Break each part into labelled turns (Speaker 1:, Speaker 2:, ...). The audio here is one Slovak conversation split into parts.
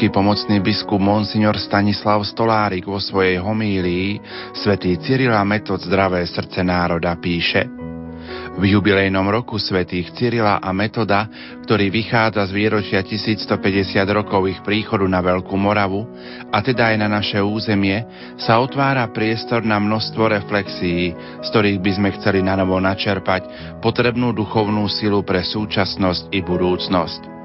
Speaker 1: Košický pomocný biskup Monsignor Stanislav Stolárik vo svojej homílii svätý Cyrila Metod Zdravé srdce národa píše v jubilejnom roku svätých Cyrila a Metoda, ktorý vychádza z výročia 1150 rokov ich príchodu na Veľkú Moravu, a teda aj na naše územie, sa otvára priestor na množstvo reflexií, z ktorých by sme chceli na novo načerpať potrebnú duchovnú silu pre súčasnosť i budúcnosť.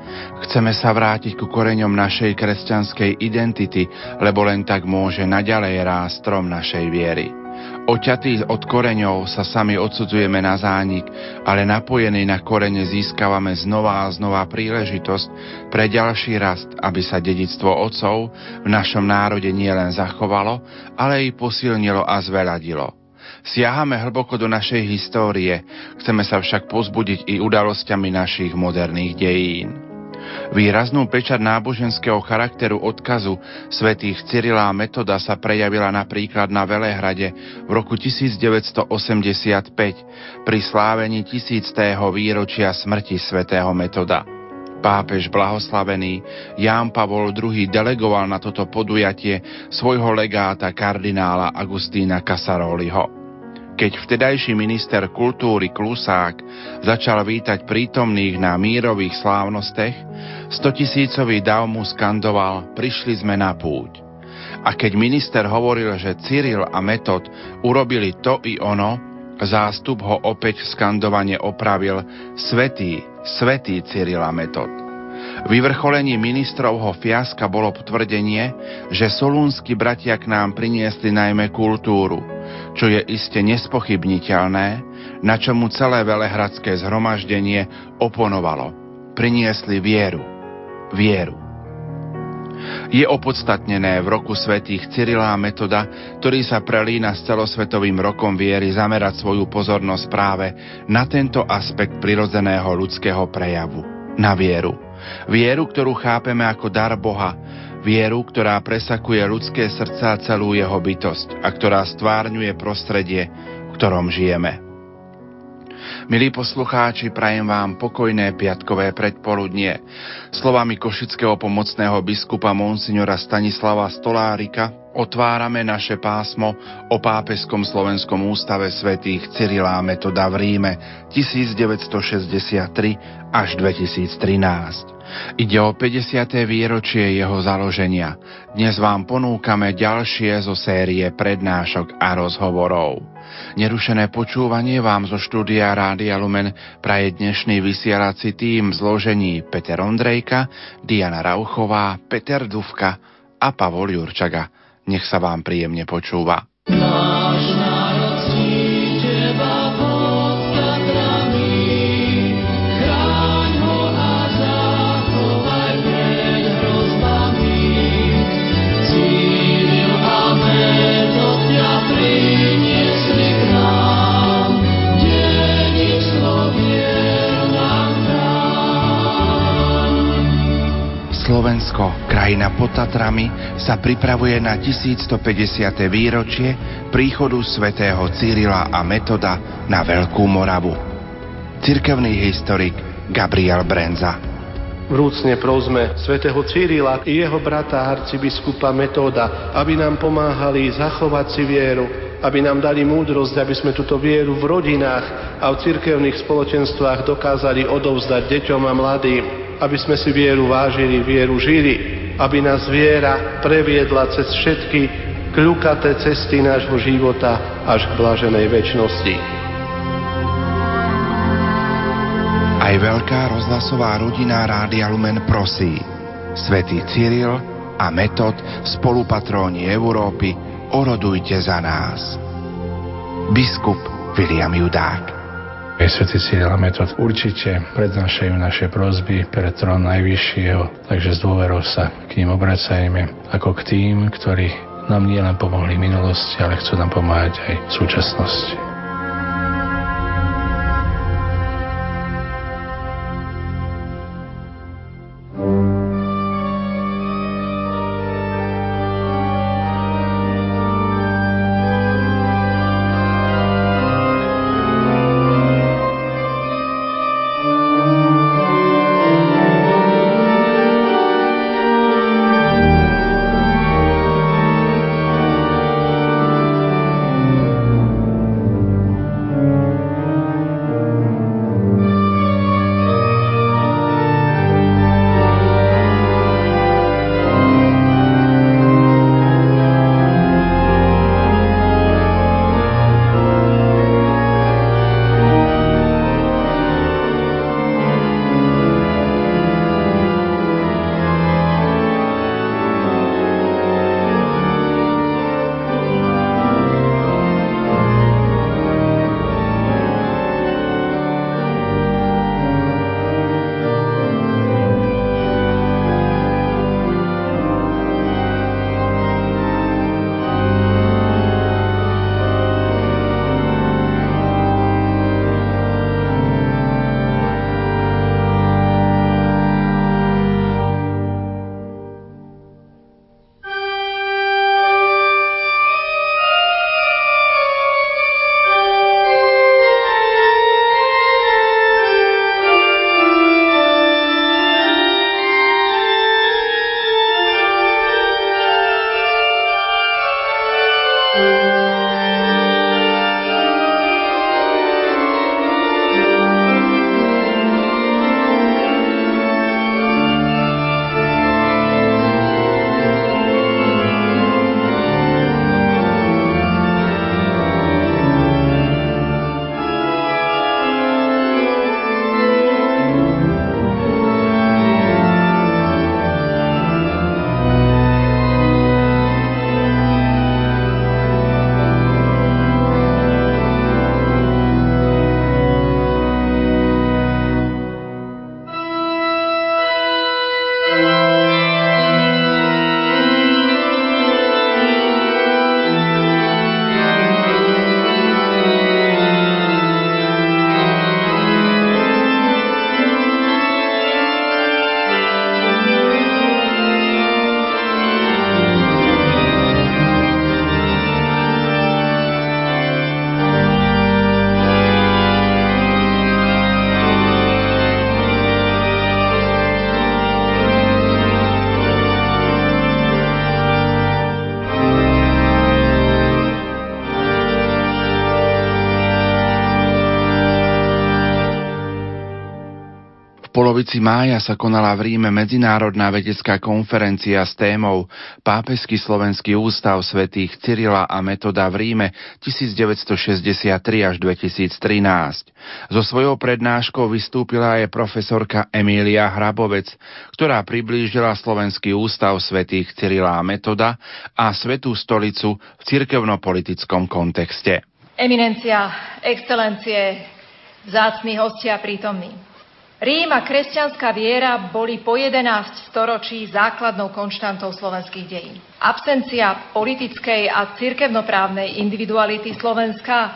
Speaker 1: Chceme sa vrátiť ku koreňom našej kresťanskej identity, lebo len tak môže naďalej rásť strom našej viery. Oťatí od koreňov sa sami odsudzujeme na zánik, ale napojení na korene získavame znova a znova príležitosť pre ďalší rast, aby sa dedictvo otcov v našom národe nielen zachovalo, ale i posilnilo a zveľadilo. Siahame hlboko do našej histórie, chceme sa však pozbudiť i udalosťami našich moderných dejín. Výraznú pečať náboženského charakteru odkazu svätých Cyrila a Metoda sa prejavila napríklad na Velehrade v roku 1985 pri slávení tisíctého výročia smrti svätého Metoda. Pápež blahoslavený Ján Pavol II delegoval na toto podujatie svojho legáta kardinála Agustína Casaroliho. Keď vtedajší minister kultúry Klusák začal vítať prítomných na mírových slávnostech, stotisícový dav mu skandoval Prišli sme na púť. A keď minister hovoril, že Cyril a Metod urobili to i ono, zástup ho opäť skandovane opravil Svetý, Svetý Cyril a Metod. Vyvrcholení ministrovho fiaska bolo potvrdenie, že solúnsky bratia k nám priniesli najmä kultúru, čo je iste nespochybniteľné, na čomu celé velehradské zhromaždenie oponovalo. Priniesli vieru. Vieru. Je opodstatnené v roku svetých Cyrila Metoda, ktorý sa prelína s celosvetovým rokom viery zamerať svoju pozornosť práve na tento aspekt prirodzeného ľudského prejavu, na vieru. Vieru, ktorú chápeme ako dar Boha, vieru, ktorá presakuje ľudské srdca a celú jeho bytosť a ktorá stvárňuje prostredie, v ktorom žijeme. Milí poslucháči, prajem vám pokojné piatkové predpoludnie. Slovami košického pomocného biskupa Monsignora Stanislava Stolárika otvárame naše pásmo o pápeskom slovenskom ústave svätých Cyrila Metoda v Ríme 1963 až 2013. Ide o 50. výročie jeho založenia. Dnes vám ponúkame ďalšie zo série prednášok a rozhovorov. Nerušené počúvanie vám zo štúdia Rádia Lumen praje dnešný vysielací tým v zložení Peter Ondrejka, Diana Rauchová, Peter Duvka a Pavol Jurčaga. Nech sa vám príjemne počúva. Náš Slovensko, krajina pod Tatrami, sa pripravuje na 1150. výročie príchodu svätého Cyrila a Metoda na Veľkú Moravu. Cirkevný historik Gabriel Brenza.
Speaker 2: Vrúcne prosme svätého Cyrila i jeho brata arcibiskupa Metóda, aby nám pomáhali zachovať si vieru, aby nám dali múdrosť, aby sme túto vieru v rodinách a v cirkevných spoločenstvách dokázali odovzdať deťom a mladým aby sme si vieru vážili, vieru žili, aby nás viera previedla cez všetky kľukaté cesty nášho života až k blaženej väčšnosti.
Speaker 1: Aj veľká rozhlasová rodina Rádia Lumen prosí Svetý Cyril a Metod, spolupatróni Európy, orodujte za nás. Biskup William Judák
Speaker 3: Svetý Cyril Metod určite prednášajú naše prozby pred trón Najvyššieho, takže s dôverou sa k ním obracajme ako k tým, ktorí nám nielen pomohli v minulosti, ale chcú nám pomáhať aj v súčasnosti.
Speaker 1: Polovici mája sa konala v Ríme medzinárodná vedecká konferencia s témou Pápežský slovenský ústav svätých Cyrila a Metoda v Ríme 1963 až 2013. So svojou prednáškou vystúpila aj profesorka Emília Hrabovec, ktorá priblížila slovenský ústav svätých Cyrila a Metoda a Svetú stolicu v cirkevno-politickom kontexte.
Speaker 4: Eminencia, excelencie, vzácni hostia prítomní. Rím a kresťanská viera boli po 11 storočí základnou konštantou slovenských dejín. Absencia politickej a cirkevnoprávnej individuality Slovenska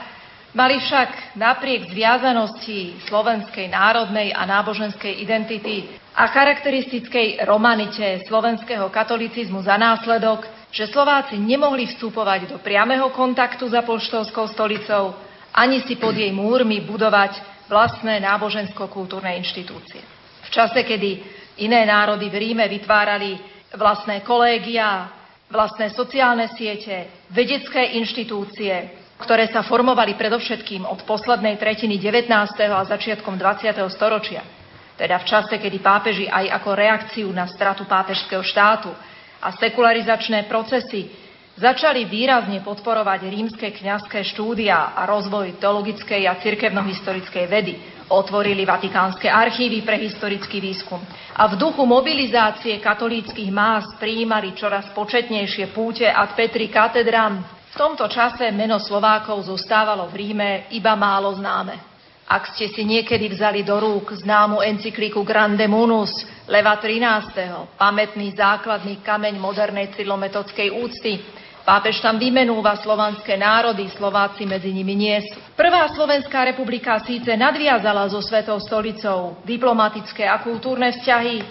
Speaker 4: mali však napriek zviazanosti slovenskej národnej a náboženskej identity a charakteristickej romanite slovenského katolicizmu za následok, že Slováci nemohli vstupovať do priameho kontaktu s apoštolskou stolicou, ani si pod jej múrmi budovať vlastné nábožensko-kultúrne inštitúcie. V čase, kedy iné národy v Ríme vytvárali vlastné kolégia, vlastné sociálne siete, vedecké inštitúcie, ktoré sa formovali predovšetkým od poslednej tretiny 19. a začiatkom 20. storočia, teda v čase, kedy pápeži aj ako reakciu na stratu pápežského štátu a sekularizačné procesy začali výrazne podporovať rímske kňazské štúdia a rozvoj teologickej a cirkevnohistorickej vedy. Otvorili vatikánske archívy pre historický výskum a v duchu mobilizácie katolíckých más prijímali čoraz početnejšie púte ad Petri katedram. V tomto čase meno Slovákov zostávalo v Ríme iba málo známe. Ak ste si niekedy vzali do rúk známu encykliku Grande Munus Leva 13., pamätný základný kameň modernej cyrilometodskej úcty, Pápež tam vymenúva slovanské národy, Slováci medzi nimi nie sú. Prvá Slovenská republika síce nadviazala so Svetou stolicou diplomatické a kultúrne vzťahy,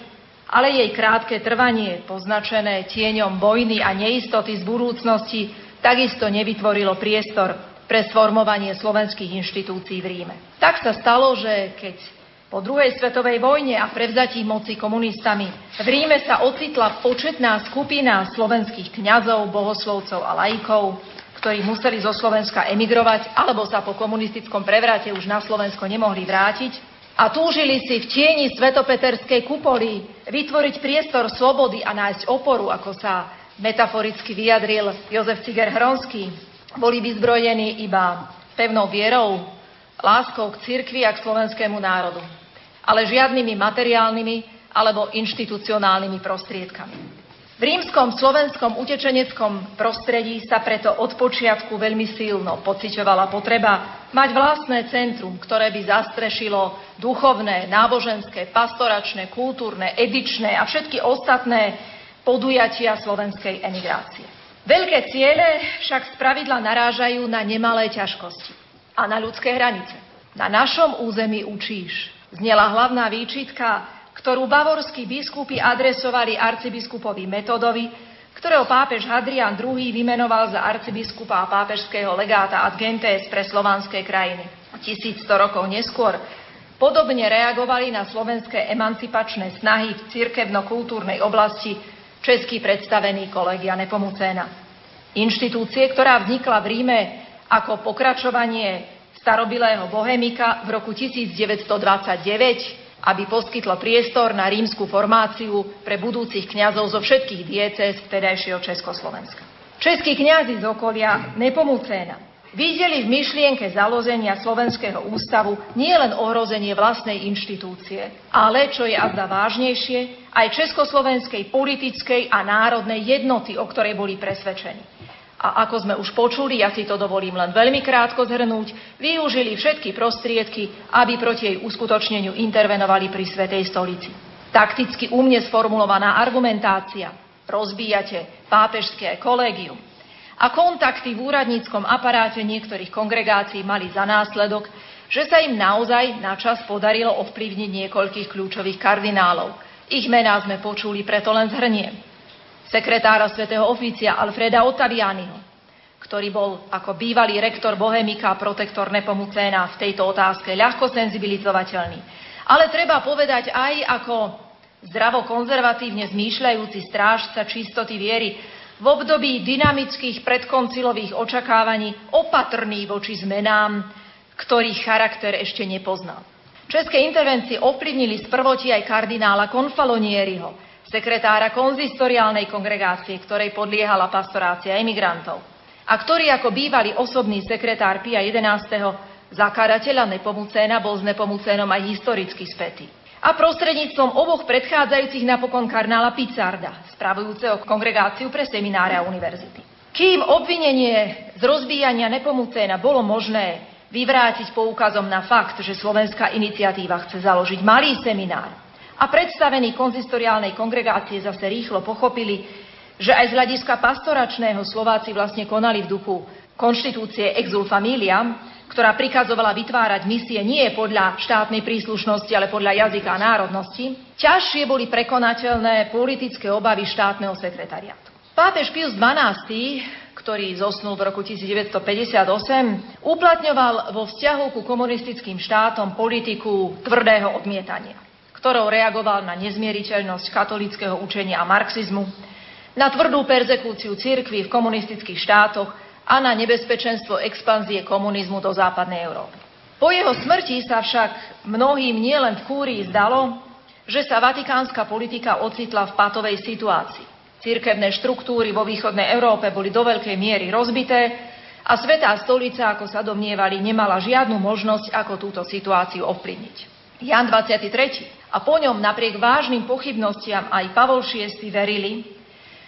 Speaker 4: ale jej krátke trvanie, poznačené tieňom vojny a neistoty z budúcnosti, takisto nevytvorilo priestor pre sformovanie slovenských inštitúcií v Ríme. Tak sa stalo, že keď po druhej svetovej vojne a prevzatí moci komunistami v Ríme sa ocitla početná skupina slovenských kňazov, bohoslovcov a laikov, ktorí museli zo Slovenska emigrovať alebo sa po komunistickom prevrate už na Slovensko nemohli vrátiť a túžili si v tieni svetopeterskej kupoly vytvoriť priestor slobody a nájsť oporu, ako sa metaforicky vyjadril Jozef Ciger Hronský. Boli vyzbrojení iba pevnou vierou, láskou k cirkvi a k slovenskému národu ale žiadnymi materiálnymi alebo inštitucionálnymi prostriedkami. V rímskom slovenskom utečeneckom prostredí sa preto od počiatku veľmi silno pociťovala potreba mať vlastné centrum, ktoré by zastrešilo duchovné, náboženské, pastoračné, kultúrne, edičné a všetky ostatné podujatia slovenskej emigrácie. Veľké ciele však spravidla narážajú na nemalé ťažkosti a na ľudské hranice. Na našom území učíš, znela hlavná výčitka, ktorú bavorskí biskupy adresovali arcibiskupovi Metodovi, ktorého pápež Hadrian II vymenoval za arcibiskupa a pápežského legáta ad gentes pre slovanské krajiny. 1100 rokov neskôr podobne reagovali na slovenské emancipačné snahy v cirkevno-kultúrnej oblasti český predstavený kolegia Nepomucéna. Inštitúcie, ktorá vznikla v Ríme ako pokračovanie starobilého bohemika v roku 1929, aby poskytlo priestor na rímsku formáciu pre budúcich kňazov zo všetkých diecéz vtedajšieho Československa. Českí kňazi z okolia Nepomucéna videli v myšlienke založenia Slovenského ústavu nielen ohrozenie vlastnej inštitúcie, ale, čo je azda vážnejšie, aj československej politickej a národnej jednoty, o ktorej boli presvedčení a ako sme už počuli, ja si to dovolím len veľmi krátko zhrnúť, využili všetky prostriedky, aby proti jej uskutočneniu intervenovali pri Svetej stolici. Takticky umne sformulovaná argumentácia, rozbíjate pápežské kolégium a kontakty v úradníckom aparáte niektorých kongregácií mali za následok, že sa im naozaj na čas podarilo ovplyvniť niekoľkých kľúčových kardinálov. Ich mená sme počuli, preto len zhrniem sekretára svätého oficia Alfreda Ottavianiho, ktorý bol ako bývalý rektor Bohemika a protektor Nepomucéna v tejto otázke ľahko senzibilizovateľný. Ale treba povedať aj ako zdravo konzervatívne zmýšľajúci strážca čistoty viery v období dynamických predkoncilových očakávaní opatrný voči zmenám, ktorých charakter ešte nepoznal. České intervencie ovplyvnili z prvoti aj kardinála Confalonieriho, sekretára konzistoriálnej kongregácie, ktorej podliehala pastorácia emigrantov a ktorý ako bývalý osobný sekretár Pia XI. zakladateľa Nepomucéna bol s Nepomucénom aj historicky spätý. A prostredníctvom oboch predchádzajúcich napokon karnála Picarda, spravujúceho kongregáciu pre semináre a univerzity. Kým obvinenie z rozbíjania Nepomucéna bolo možné vyvrátiť poukazom na fakt, že slovenská iniciatíva chce založiť malý seminár a predstavení konzistoriálnej kongregácie zase rýchlo pochopili, že aj z hľadiska pastoračného Slováci vlastne konali v duchu konštitúcie exul familia, ktorá prikazovala vytvárať misie nie podľa štátnej príslušnosti, ale podľa jazyka a národnosti, ťažšie boli prekonateľné politické obavy štátneho sekretariátu. Pápež Pius XII, ktorý zosnul v roku 1958, uplatňoval vo vzťahu ku komunistickým štátom politiku tvrdého odmietania, ktorou reagoval na nezmieriteľnosť katolického učenia a marxizmu, na tvrdú perzekúciu cirkvy v komunistických štátoch a na nebezpečenstvo expanzie komunizmu do západnej Európy. Po jeho smrti sa však mnohým nielen v kúrii zdalo, že sa vatikánska politika ocitla v patovej situácii. Cirkevné štruktúry vo východnej Európe boli do veľkej miery rozbité a Svetá stolica, ako sa domnievali, nemala žiadnu možnosť, ako túto situáciu ovplyvniť. Jan 23. a po ňom napriek vážnym pochybnostiam aj Pavol VI verili,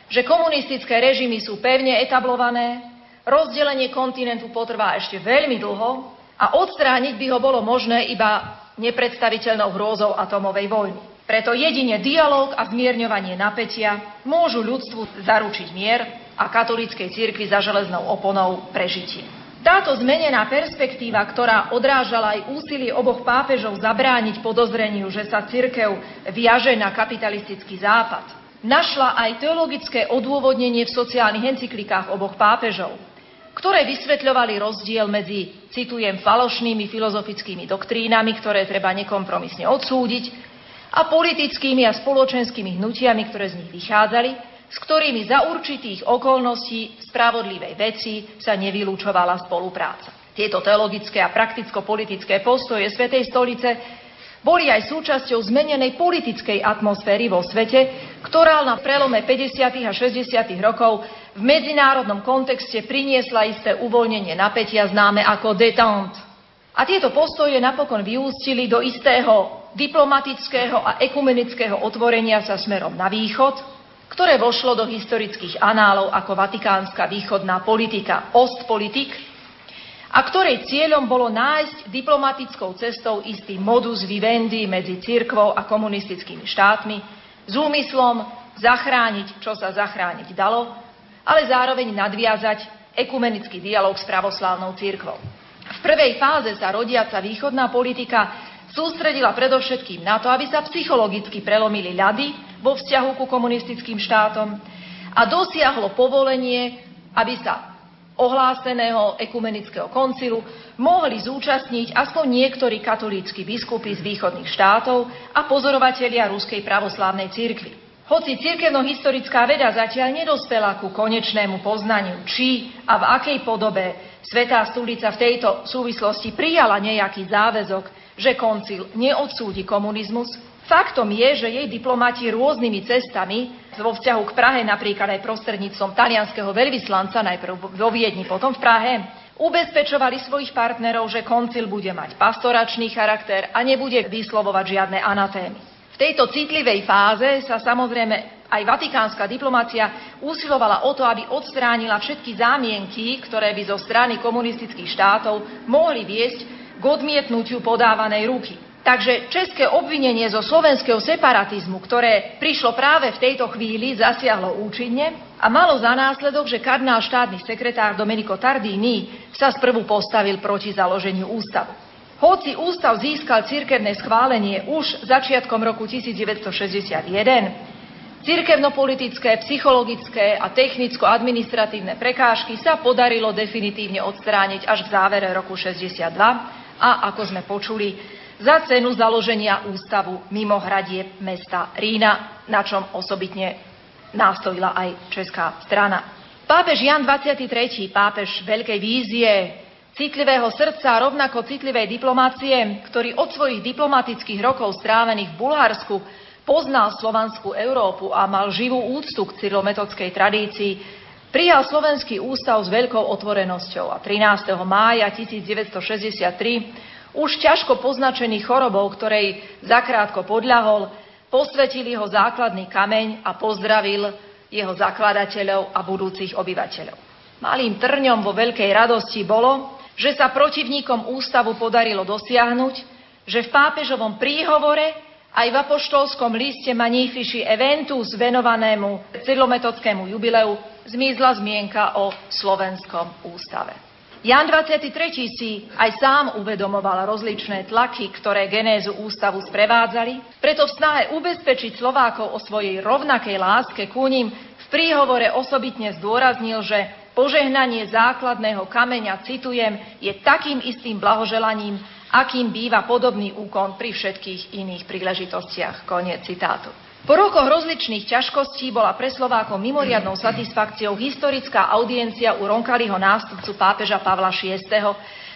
Speaker 4: že komunistické režimy sú pevne etablované, rozdelenie kontinentu potrvá ešte veľmi dlho a odstrániť by ho bolo možné iba nepredstaviteľnou hrôzou atomovej vojny. Preto jedine dialog a zmierňovanie napätia môžu ľudstvu zaručiť mier a katolíckej cirkvi za železnou oponou prežitie. Táto zmenená perspektíva, ktorá odrážala aj úsilie oboch pápežov zabrániť podozreniu, že sa cirkev viaže na kapitalistický západ, našla aj teologické odôvodnenie v sociálnych encyklikách oboch pápežov, ktoré vysvetľovali rozdiel medzi, citujem, falošnými filozofickými doktrínami, ktoré treba nekompromisne odsúdiť, a politickými a spoločenskými hnutiami, ktoré z nich vychádzali, s ktorými za určitých okolností spravodlivej veci sa nevylúčovala spolupráca. Tieto teologické a prakticko-politické postoje Svetej stolice boli aj súčasťou zmenenej politickej atmosféry vo svete, ktorá na prelome 50. a 60. rokov v medzinárodnom kontexte priniesla isté uvoľnenie napätia známe ako detente. A tieto postoje napokon vyústili do istého diplomatického a ekumenického otvorenia sa smerom na východ, ktoré vošlo do historických análov ako vatikánska východná politika, Ostpolitik, a ktorej cieľom bolo nájsť diplomatickou cestou istý modus vivendi medzi cirkvou a komunistickými štátmi s úmyslom zachrániť, čo sa zachrániť dalo, ale zároveň nadviazať ekumenický dialog s pravoslávnou cirkvou. V prvej fáze sa rodiaca východná politika sústredila predovšetkým na to, aby sa psychologicky prelomili ľady vo vzťahu ku komunistickým štátom a dosiahlo povolenie, aby sa ohláseného ekumenického koncilu mohli zúčastniť aspoň niektorí katolícky biskupy z východných štátov a pozorovatelia Ruskej pravoslávnej cirkvi. Hoci cirkevno-historická veda zatiaľ nedospela ku konečnému poznaniu, či a v akej podobe Svetá stolica v tejto súvislosti prijala nejaký záväzok, že koncil neodsúdi komunizmus, faktom je, že jej diplomati rôznymi cestami vo vzťahu k Prahe, napríklad aj prostredníctvom talianského veľvyslanca, najprv vo Viedni, potom v Prahe, ubezpečovali svojich partnerov, že koncil bude mať pastoračný charakter a nebude vyslovovať žiadne anatémy. V tejto citlivej fáze sa samozrejme aj vatikánska diplomácia usilovala o to, aby odstránila všetky zámienky, ktoré by zo strany komunistických štátov mohli viesť k odmietnutiu podávanej ruky. Takže české obvinenie zo slovenského separatizmu, ktoré prišlo práve v tejto chvíli, zasiahlo účinne a malo za následok, že kardinál štátny sekretár Domenico Tardini sa sprvu postavil proti založeniu ústavu. Hoci ústav získal cirkevné schválenie už začiatkom roku 1961, cirkevnopolitické, psychologické a technicko-administratívne prekážky sa podarilo definitívne odstrániť až v závere roku 62 a, ako sme počuli, za cenu založenia ústavu mimo hradie mesta Rína, na čom osobitne nástojila aj česká strana. Pápež Jan 23., pápež veľkej vízie, citlivého srdca, rovnako citlivej diplomácie, ktorý od svojich diplomatických rokov strávených v Bulharsku poznal slovanskú Európu a mal živú úctu k cyrilometodskej tradícii, prijal Slovenský ústav s veľkou otvorenosťou a 13. mája 1963 už ťažko poznačený chorobou, ktorej zakrátko podľahol, posvetil jeho základný kameň a pozdravil jeho zakladateľov a budúcich obyvateľov. Malým trňom vo veľkej radosti bolo, že sa protivníkom ústavu podarilo dosiahnuť, že v pápežovom príhovore aj v apoštolskom liste Magnifici Eventus venovanému cyrilometodskému jubileu zmizla zmienka o slovenskom ústave. Jan 23. si aj sám uvedomoval rozličné tlaky, ktoré genézu ústavu sprevádzali, preto v snahe ubezpečiť Slovákov o svojej rovnakej láske ku ním v príhovore osobitne zdôraznil, že požehnanie základného kameňa, citujem, je takým istým blahoželaním, akým býva podobný úkon pri všetkých iných príležitostiach. Koniec citátu. Po rokoch rozličných ťažkostí bola pre Slovákov mimoriadnou satisfakciou historická audiencia u Ronkaliho nástupcu pápeža Pavla VI.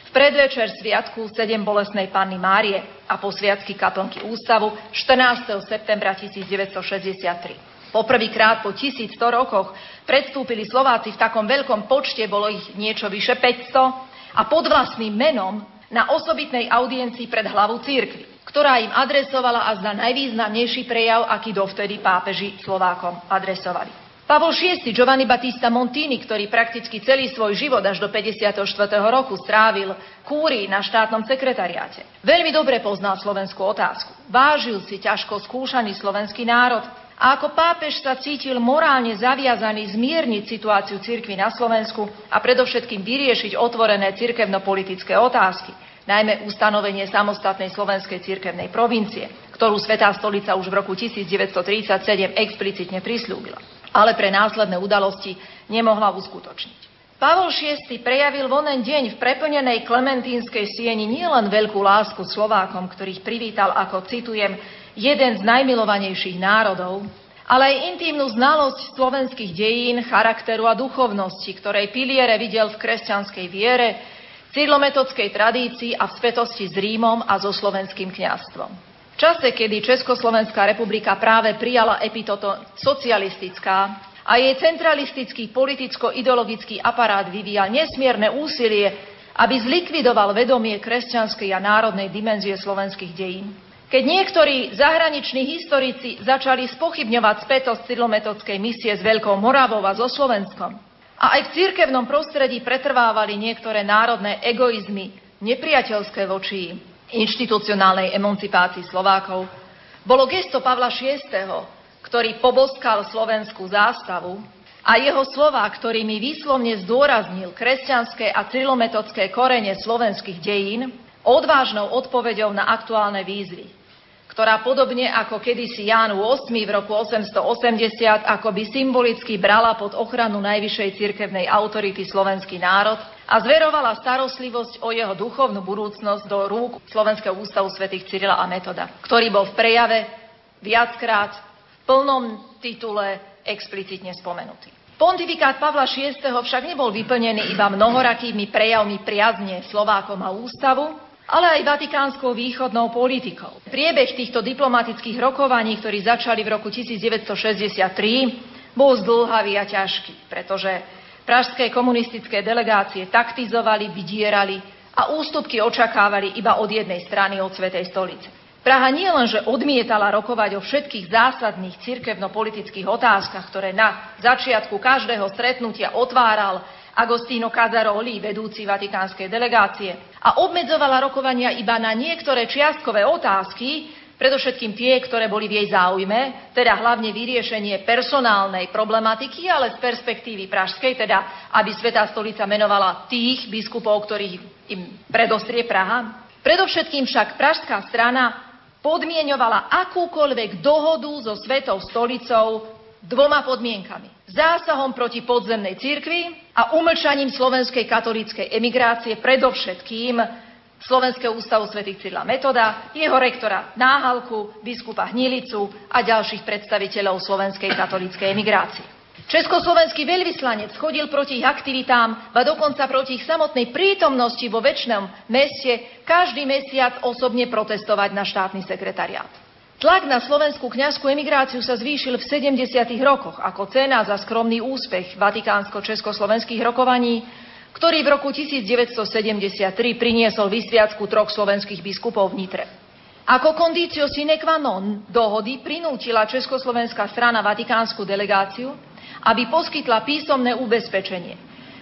Speaker 4: v predvečer sviatku 7 bolesnej Panny Márie a po sviatky kaplnky ústavu 14. septembra 1963. Poprvýkrát po 1100 rokoch predstúpili Slováci v takom veľkom počte, bolo ich niečo vyše 500, a pod vlastným menom na osobitnej audiencii pred hlavu církvy ktorá im adresovala a zda najvýznamnejší prejav, aký dovtedy pápeži Slovákom adresovali. Pavol VI. Giovanni Battista Montini, ktorý prakticky celý svoj život až do 54. roku strávil kúri na štátnom sekretariáte. Veľmi dobre poznal slovenskú otázku. Vážil si ťažko skúšaný slovenský národ a ako pápež sa cítil morálne zaviazaný zmierniť situáciu cirkvy na Slovensku a predovšetkým vyriešiť otvorené cirkevno-politické otázky najmä ustanovenie samostatnej slovenskej cirkevnej provincie, ktorú Svetá stolica už v roku 1937 explicitne prislúbila, ale pre následné udalosti nemohla uskutočniť. Pavol VI prejavil vonen deň v preplnenej klementínskej sieni nielen veľkú lásku Slovákom, ktorých privítal ako, citujem, jeden z najmilovanejších národov, ale aj intímnu znalosť slovenských dejín, charakteru a duchovnosti, ktorej piliere videl v kresťanskej viere, cyrilometodskej tradícii a v spätosti s Rímom a so slovenským kňastvom. V čase, kedy Československá republika práve prijala epitoto socialistická a jej centralistický politicko-ideologický aparát vyvíjal nesmierne úsilie, aby zlikvidoval vedomie kresťanskej a národnej dimenzie slovenských dejín. Keď niektorí zahraniční historici začali spochybňovať spätosť cyrilometodskej misie s Veľkou Moravou a so Slovenskom, a aj v cirkevnom prostredí pretrvávali niektoré národné egoizmy, nepriateľské voči inštitucionálnej emancipácii Slovákov, bolo gesto Pavla VI., ktorý poboskal slovenskú zástavu a jeho slova, ktorými výslovne zdôraznil kresťanské a cyrilometodské korene slovenských dejín, odvážnou odpoveďou na aktuálne výzvy ktorá podobne ako kedysi Ján VIII v roku 880 by symbolicky brala pod ochranu najvyššej cirkevnej autority slovenský národ a zverovala starostlivosť o jeho duchovnú budúcnosť do rúk Slovenského ústavu svätých Cyrila a Metoda, ktorý bol v prejave viackrát v plnom titule explicitne spomenutý. Pontifikát Pavla VI. však nebol vyplnený iba mnohorakými prejavmi priazne Slovákom a ústavu, ale aj vatikánskou východnou politikou. Priebeh týchto diplomatických rokovaní, ktorí začali v roku 1963, bol zdlhavý a ťažký, pretože pražské komunistické delegácie taktizovali, vydierali a ústupky očakávali iba od jednej strany, od Svetej stolice. Praha nie len, že odmietala rokovať o všetkých zásadných cirkevno-politických otázkach, ktoré na začiatku každého stretnutia otváral Agostino Casaroli, vedúci vatikánskej delegácie, a obmedzovala rokovania iba na niektoré čiastkové otázky, predovšetkým tie, ktoré boli v jej záujme, teda hlavne vyriešenie personálnej problematiky, ale z perspektívy pražskej, teda aby Svetá stolica menovala tých biskupov, ktorých im predostrie Praha. Predovšetkým však pražská strana podmienovala akúkoľvek dohodu so Svetou stolicou dvoma podmienkami. Zásahom proti podzemnej cirkvi a umlčaním slovenskej katolíckej emigrácie predovšetkým Slovenského ústavu svätých Cyrila Metoda, jeho rektora Náhalku, biskupa Hnilicu a ďalších predstaviteľov slovenskej katolíckej emigrácie. Československý veľvyslanec chodil proti ich aktivitám, a dokonca proti ich samotnej prítomnosti vo väčšnom meste každý mesiac osobne protestovať na štátny sekretariát. Tlak na slovenskú kňazskú emigráciu sa zvýšil v 70. rokoch ako cena za skromný úspech vatikánsko-československých rokovaní, ktorý v roku 1973 priniesol vysviacku troch slovenských biskupov v Nitre. Ako kondício sine qua non dohody prinútila československá strana vatikánsku delegáciu, aby poskytla písomné ubezpečenie,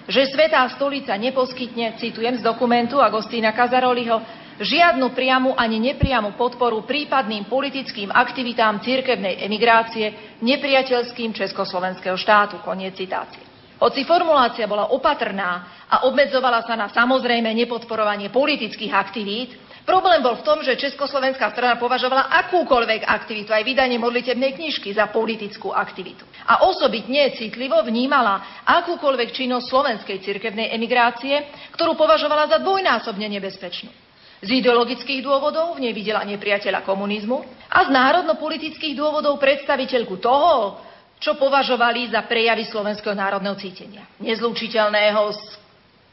Speaker 4: že Svetá stolica neposkytne, citujem z dokumentu Agostína Kazaroliho, žiadnu priamu ani nepriamu podporu prípadným politickým aktivitám cirkevnej emigrácie nepriateľským Československého štátu. Koniec citácie. Hoci formulácia bola opatrná a obmedzovala sa na samozrejme nepodporovanie politických aktivít, Problém bol v tom, že Československá strana považovala akúkoľvek aktivitu, aj vydanie modlitebnej knižky, za politickú aktivitu. A osobitne citlivo vnímala akúkoľvek činnosť slovenskej cirkevnej emigrácie, ktorú považovala za dvojnásobne nebezpečnú. Z ideologických dôvodov v nej videla nepriateľa komunizmu a z národno-politických dôvodov predstaviteľku toho, čo považovali za prejavy slovenského národného cítenia. Nezlúčiteľného s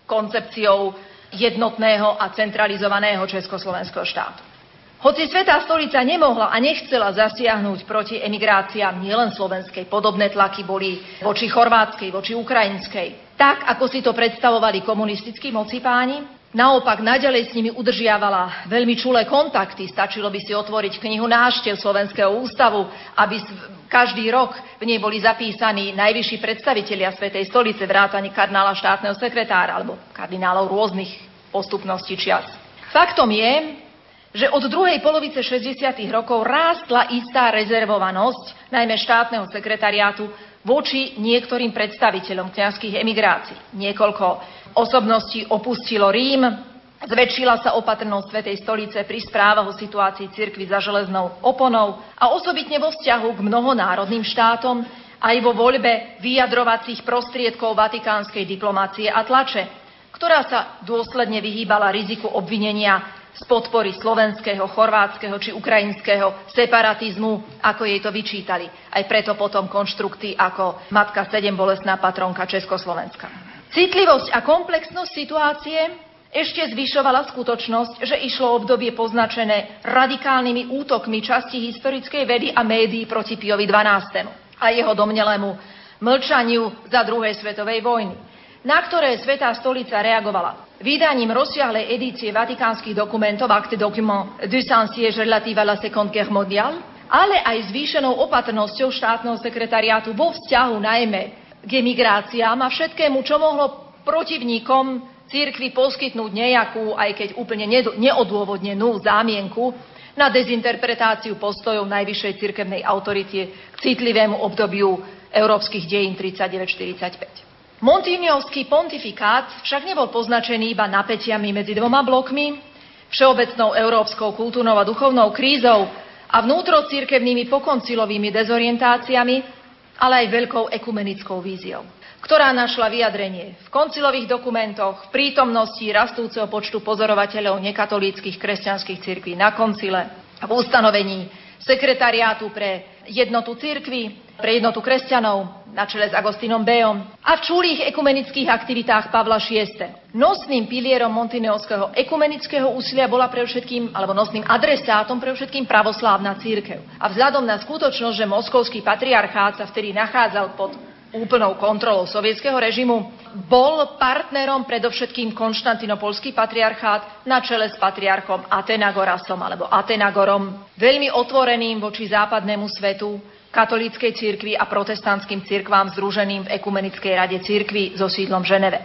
Speaker 4: koncepciou jednotného a centralizovaného Československého štátu. Hoci Svetá stolica nemohla a nechcela zasiahnuť proti emigráciám nielen slovenskej, podobné tlaky boli voči chorvátskej, voči ukrajinskej, tak ako si to predstavovali komunistickí moci páni, Naopak naďalej s nimi udržiavala veľmi čulé kontakty. Stačilo by si otvoriť knihu náštev Slovenského ústavu, aby každý rok v nej boli zapísaní najvyšší predstavitelia Svetej stolice, vrátane kardinála štátneho sekretára alebo kardinálov rôznych postupností čias. Faktom je, že od druhej polovice 60. rokov rástla istá rezervovanosť, najmä štátneho sekretariátu, voči niektorým predstaviteľom kňazských emigrácií. Niekoľko osobností opustilo Rím, zväčšila sa opatrnosť Svetej stolice pri správach o situácii cirkvi za železnou oponou a osobitne vo vzťahu k mnohonárodným štátom aj vo voľbe vyjadrovacích prostriedkov vatikánskej diplomácie a tlače, ktorá sa dôsledne vyhýbala riziku obvinenia z podpory slovenského, chorvátskeho či ukrajinského separatizmu, ako jej to vyčítali. Aj preto potom konštrukty ako Matka 7 bolesná patronka Československa. Citlivosť a komplexnosť situácie ešte zvyšovala skutočnosť, že išlo obdobie poznačené radikálnymi útokmi časti historickej vedy a médií proti Piovi XII. a jeho domnelému mlčaniu za druhej svetovej vojny, na ktoré Svetá stolica reagovala vydaním rozsiahlej edície vatikánskych dokumentov Acte document du Saint-Siège relative à la Seconde Guerre mondiale, ale aj zvýšenou opatrnosťou štátneho sekretariátu vo vzťahu najmä k emigráciám a všetkému, čo mohlo protivníkom církvy poskytnúť nejakú, aj keď úplne neodôvodnenú zámienku na dezinterpretáciu postojov najvyššej cirkevnej autority k citlivému obdobiu európskych dejín 39-45. Montignovský pontifikát však nebol poznačený iba napätiami medzi dvoma blokmi, všeobecnou európskou kultúrnou a duchovnou krízou a vnútrocirkevnými pokoncilovými dezorientáciami, ale aj veľkou ekumenickou víziou, ktorá našla vyjadrenie v koncilových dokumentoch, v prítomnosti rastúceho počtu pozorovateľov nekatolíckých kresťanských cirkví na koncile, v ustanovení sekretariátu pre jednotu cirkvy, pre jednotu kresťanov na čele s Agostínom Beom a v čulých ekumenických aktivitách Pavla VI. Nosným pilierom montineovského ekumenického úsilia bola pre všetkým, alebo nosným adresátom pre všetkým pravoslávna církev. A vzhľadom na skutočnosť, že moskovský patriarchát sa vtedy nachádzal pod úplnou kontrolou sovietského režimu, bol partnerom predovšetkým konštantinopolský patriarchát na čele s patriarchom Atenagorasom alebo Atenagorom, veľmi otvoreným voči západnému svetu, katolíckej cirkvi a protestantským cirkvám združeným v Ekumenickej rade cirkvi so sídlom v Ženeve.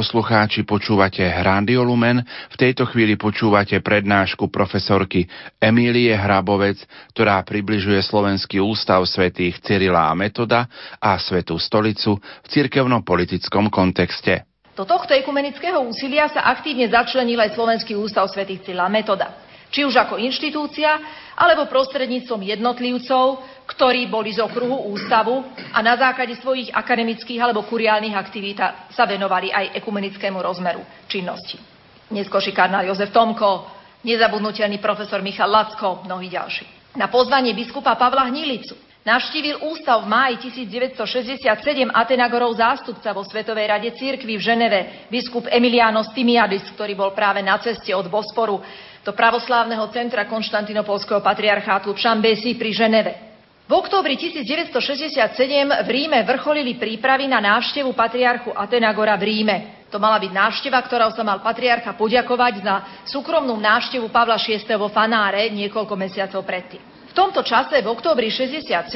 Speaker 1: Poslucháči, počúvate Rádio Lumen. V tejto chvíli počúvate prednášku profesorky Emílie Hrabovec, ktorá približuje Slovenský ústav svätých Cyrila a Metoda a Svetú stolicu v cirkevno-politickom kontexte.
Speaker 4: Do tohto ekumenického úsilia sa aktívne začlenil aj Slovenský ústav svätých Cyrila a Metoda. Či už ako inštitúcia, alebo prostredníctvom jednotlivcov, ktorí boli z okruhu ústavu a na základe svojich akademických alebo kuriálnych aktivít sa venovali aj ekumenickému rozmeru činnosti. Neskôrší kardinál Jozef Tomko, nezabudnutelný profesor Michal Lacko, mnohí ďalší. Na pozvanie biskupa Pavla Hnilicu navštívil ústav v máji 1967 Atenagorov zástupca vo Svetovej rade církvy v Ženeve, biskup Emiliano Stimiadis, ktorý bol práve na ceste od Bosporu do pravoslávneho centra konštantinopolského patriarchátu v Šambesi pri Ženeve. V októbri 1967 v Ríme vrcholili prípravy na návštevu patriarchu Atenagora v Ríme. To mala byť návšteva, ktorou sa mal patriarcha poďakovať za súkromnú návštevu Pavla VI. vo Fanáre niekoľko mesiacov predtým. V tomto čase, v októbri 67,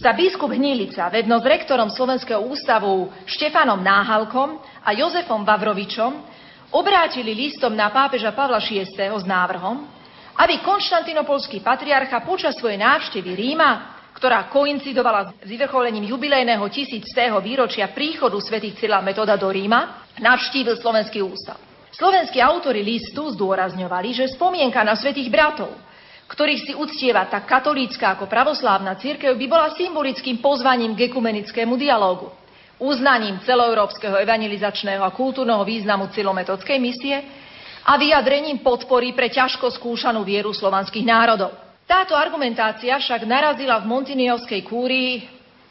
Speaker 4: sa biskup Hnilica vedno s rektorom Slovenského ústavu Štefanom Náhalkom a Jozefom Vavrovičom obrátili listom na pápeža Pavla VI. s návrhom, aby konštantinopolský patriarcha počas svojej návštevy Ríma, ktorá koincidovala s vyvrcholením jubilejného tisíctého výročia príchodu svätých Cyrila Metoda do Ríma, navštívil Slovenský ústav. Slovenskí autory listu zdôrazňovali, že spomienka na svätých bratov, ktorých si uctieva tak katolícka ako pravoslávna církev, by bola symbolickým pozvaním k ekumenickému dialógu, uznaním celoeurópskeho evangelizačného a kultúrneho významu cylometodskej misie a vyjadrením podpory pre ťažko skúšanú vieru slovanských národov. Táto argumentácia však narazila v Montiniovskej kúrii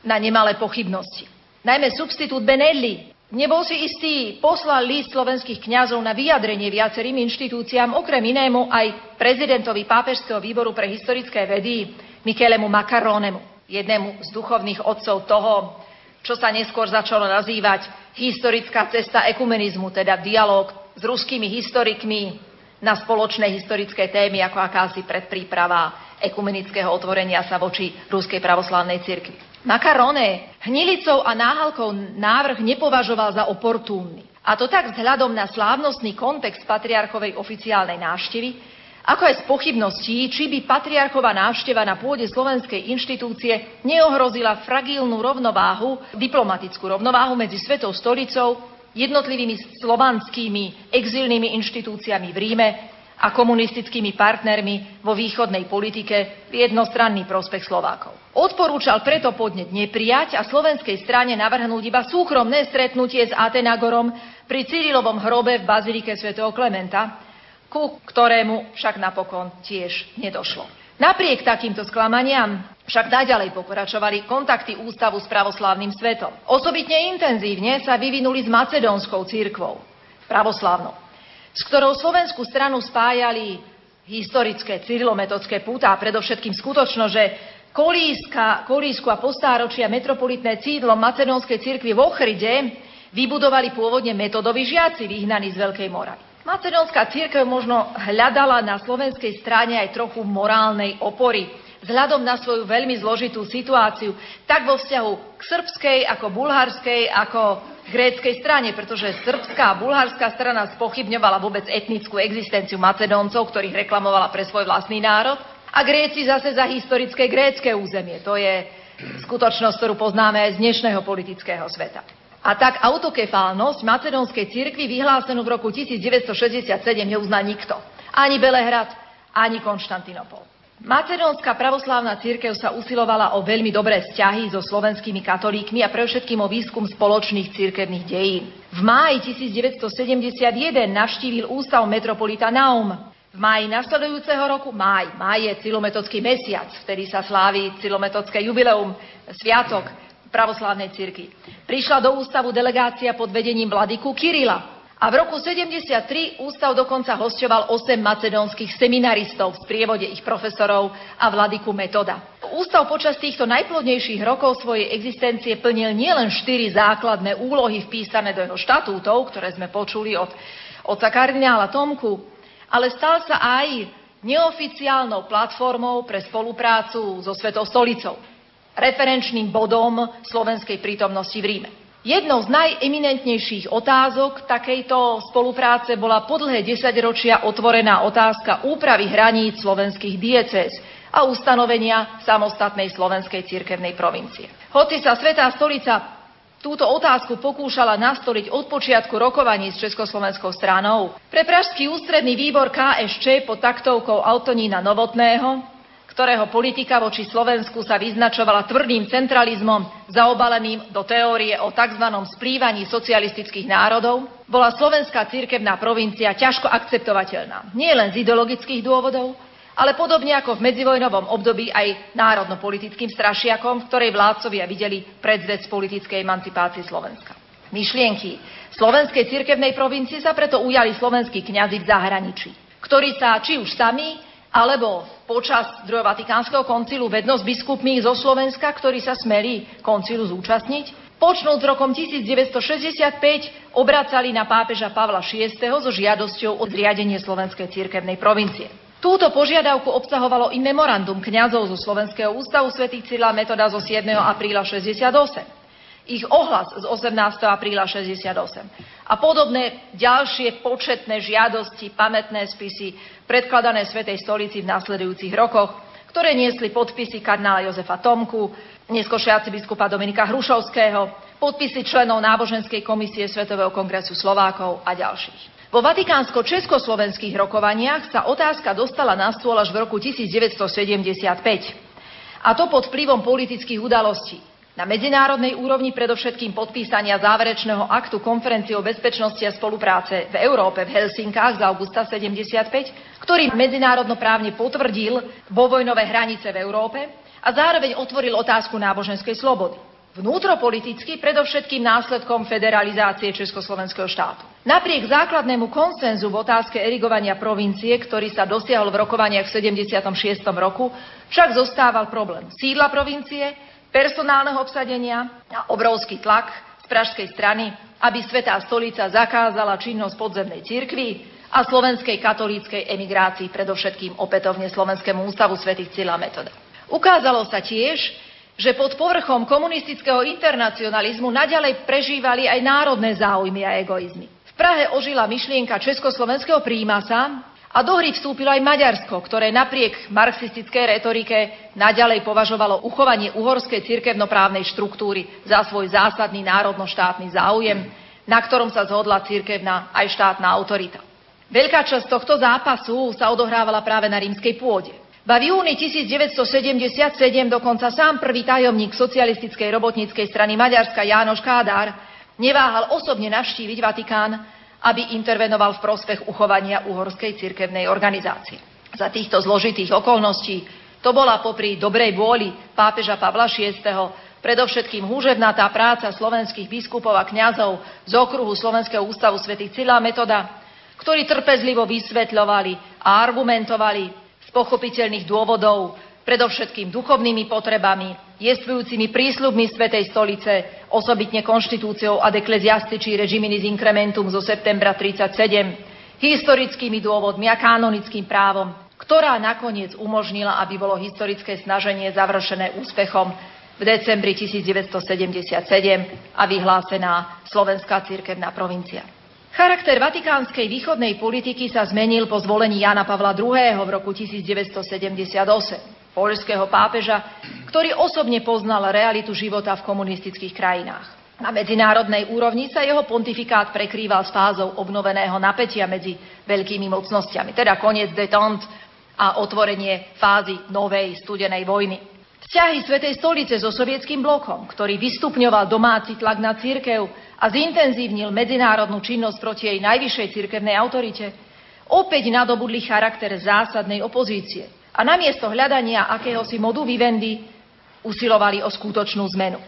Speaker 4: na nemalé pochybnosti. Najmä substitút Benelli nebol si istý, poslal list slovenských kňazov na vyjadrenie viacerým inštitúciám, okrem inému aj prezidentovi Pápežského výboru pre historické vedy Michelemu Makaronemu, jednému z duchovných otcov toho, čo sa neskôr začalo nazývať historická cesta ekumenizmu, teda dialog s ruskými historikmi na spoločné historické témy, ako akási predpríprava ekumenického otvorenia sa voči Ruskej pravoslávnej cirkvi. Makarone hnilicou a náhalkou návrh nepovažoval za oportúnny. A to tak vzhľadom na slávnostný kontext patriarchovej oficiálnej návštevy, ako aj z pochybností, či by patriarchová návšteva na pôde slovenskej inštitúcie neohrozila fragílnu rovnováhu, diplomatickú rovnováhu medzi Svetou stolicou jednotlivými slovanskými exilnými inštitúciami v Ríme a komunistickými partnermi vo východnej politike v jednostranný prospech Slovákov. Odporúčal preto podnet neprijať a slovenskej strane navrhnúť iba súkromné stretnutie s Atenagorom pri Cyrilovom hrobe v Bazilike svätého Klementa, ku ktorému však napokon tiež nedošlo. Napriek takýmto sklamaniam však naďalej pokračovali kontakty ústavu s pravoslávnym svetom. Osobitne intenzívne sa vyvinuli s macedónskou církvou, pravoslávnou, s ktorou slovenskú stranu spájali historické cyrilometodské púta a predovšetkým skutočno, že kolíska, kolísku a postáročia metropolitné cídlo macedónskej cirkvi v Ochride vybudovali pôvodne metodoví žiaci vyhnaní z Veľkej Moravy. Macedónska církev možno hľadala na slovenskej strane aj trochu morálnej opory vzhľadom na svoju veľmi zložitú situáciu, tak vo vzťahu k srbskej, ako bulharskej, ako gréckej strane, pretože srbská a bulharská strana spochybňovala vôbec etnickú existenciu Macedóncov, ktorých reklamovala pre svoj vlastný národ, a Gréci zase za historické grécké územie. To je skutočnosť, ktorú poznáme aj z dnešného politického sveta. A tak autokefálnosť macedónskej cirkvi vyhlásenú v roku 1967 neuzná nikto. Ani Belehrad, ani Konštantinopol. Macedónska pravoslávna církev sa usilovala o veľmi dobré vzťahy so slovenskými katolíkmi a pre všetkým o výskum spoločných církevných dejín. V máji 1971 navštívil ústav metropolita Naum. V máji nasledujúceho roku, máj, máj je cilometodský mesiac, vtedy sa slávi cilometodské jubileum, sviatok pravoslávnej cirkvi. Prišla do ústavu delegácia pod vedením vladyku Kirila. A v roku 73 ústav dokonca hostoval 8 macedónskych seminaristov v sprievode ich profesorov a vladyku Metoda. Ústav počas týchto najplodnejších rokov svojej existencie plnil nielen štyri základné úlohy vpísané do jeho štatútov, ktoré sme počuli od oca kardinála Tomku, ale stal sa aj neoficiálnou platformou pre spoluprácu so Svetou stolicou, referenčným bodom slovenskej prítomnosti v Ríme. Jednou z najeminentnejších otázok takejto spolupráce bola po dlhé desaťročia otvorená otázka úpravy hraníc slovenských diecéz a ustanovenia samostatnej slovenskej cirkevnej provincie. Hoci sa Svetá stolica túto otázku pokúšala nastoliť od počiatku rokovaní s Československou stranou, pre Pražský ústredný výbor KSČ pod taktovkou Autonína Novotného ktorého politika voči Slovensku sa vyznačovala tvrdým centralizmom zaobaleným do teórie o tzv. splývaní socialistických národov, bola slovenská cirkevná provincia ťažko akceptovateľná. Nie len z ideologických dôvodov, ale podobne ako v medzivojnovom období aj národno-politickým strašiakom, v ktorej vládcovia videli predzvec politickej emancipácie Slovenska. Myšlienky slovenskej cirkevnej provincie sa preto ujali slovenskí kňazi v zahraničí, ktorí sa či už sami alebo počas druhého Vatikánskeho koncilu vednosť biskupmi zo Slovenska, ktorí sa smeli koncilu zúčastniť, počnúť s rokom 1965 obracali na pápeža Pavla VI so žiadosťou o zriadenie Slovenskej cirkevnej provincie. Túto požiadavku obsahovalo i memorandum kňazov zo Slovenského ústavu svätých Cyrila Metoda zo 7. apríla 68 ich ohlas z 18. apríla 68 a podobné ďalšie početné žiadosti, pamätné spisy predkladané Svetej stolici v nasledujúcich rokoch, ktoré niesli podpisy kardinála Jozefa Tomku, neskôršie biskupa Dominika Hrušovského, podpisy členov náboženskej komisie Svetového kongresu Slovákov a ďalších. Vo vatikánsko-československých rokovaniach sa otázka dostala na stôl až v roku 1975. A to pod vplyvom politických udalostí. Na medzinárodnej úrovni predovšetkým podpísania záverečného aktu konferencie o bezpečnosti a spolupráce v Európe v Helsinkách z augusta 75, ktorý medzinárodnoprávne potvrdil vojnové hranice v Európe a zároveň otvoril otázku náboženskej slobody. Vnútropoliticky predovšetkým následkom federalizácie Československého štátu. Napriek základnému konsenzu v otázke erigovania provincie, ktorý sa dosiahol v rokovaniach v 76. roku, však zostával problém sídla provincie, personálneho obsadenia a obrovský tlak z pražskej strany, aby Svetá stolica zakázala činnosť podzemnej cirkvi a slovenskej katolíckej emigrácii, predovšetkým opätovne Slovenskému ústavu svätých Cila Metoda. Ukázalo sa tiež, že pod povrchom komunistického internacionalizmu naďalej prežívali aj národné záujmy a egoizmy. V Prahe ožila myšlienka československého príjmasa, a do hry vstúpilo aj Maďarsko, ktoré napriek marxistickej retorike naďalej považovalo uchovanie uhorskej cirkevnoprávnej štruktúry za svoj zásadný národno-štátny záujem, na ktorom sa zhodla cirkevná aj štátna autorita. Veľká časť tohto zápasu sa odohrávala práve na rímskej pôde. Va v júni 1977 dokonca sám prvý tajomník socialistickej robotníckej strany Maďarska Jánoš Kádár neváhal osobne navštíviť Vatikán aby intervenoval v prospech uchovania uhorskej cirkevnej organizácie. Za týchto zložitých okolností to bola popri dobrej vôli pápeža Pavla VI. predovšetkým húževnatá práca slovenských biskupov a kňazov z okruhu Slovenského ústavu svätých Cila Metoda, ktorí trpezlivo vysvetľovali a argumentovali z pochopiteľných dôvodov predovšetkým duchovnými potrebami, jestvujúcimi prísľubmi Svetej stolice, osobitne konštitúciou ad ecclesiastici regiminis incrementum zo septembra 37, historickými dôvodmi a kanonickým právom, ktorá nakoniec umožnila, aby bolo historické snaženie završené úspechom v decembri 1977 a vyhlásená Slovenská cirkevná provincia. Charakter vatikánskej východnej politiky sa zmenil po zvolení Jana Pavla II. v roku 1978 poľského pápeža, ktorý osobne poznal realitu života v komunistických krajinách. Na medzinárodnej úrovni sa jeho pontifikát prekrýval s fázou obnoveného napätia medzi veľkými mocnosťami, teda koniec detente a otvorenie fázy novej studenej vojny. Vzťahy Svetej stolice so sovietským blokom, ktorý vystupňoval domáci tlak na církev a zintenzívnil medzinárodnú činnosť proti jej najvyššej cirkevnej autorite, opäť nadobudli charakter zásadnej opozície, a namiesto hľadania akéhosi modu vivendi usilovali o skutočnú zmenu.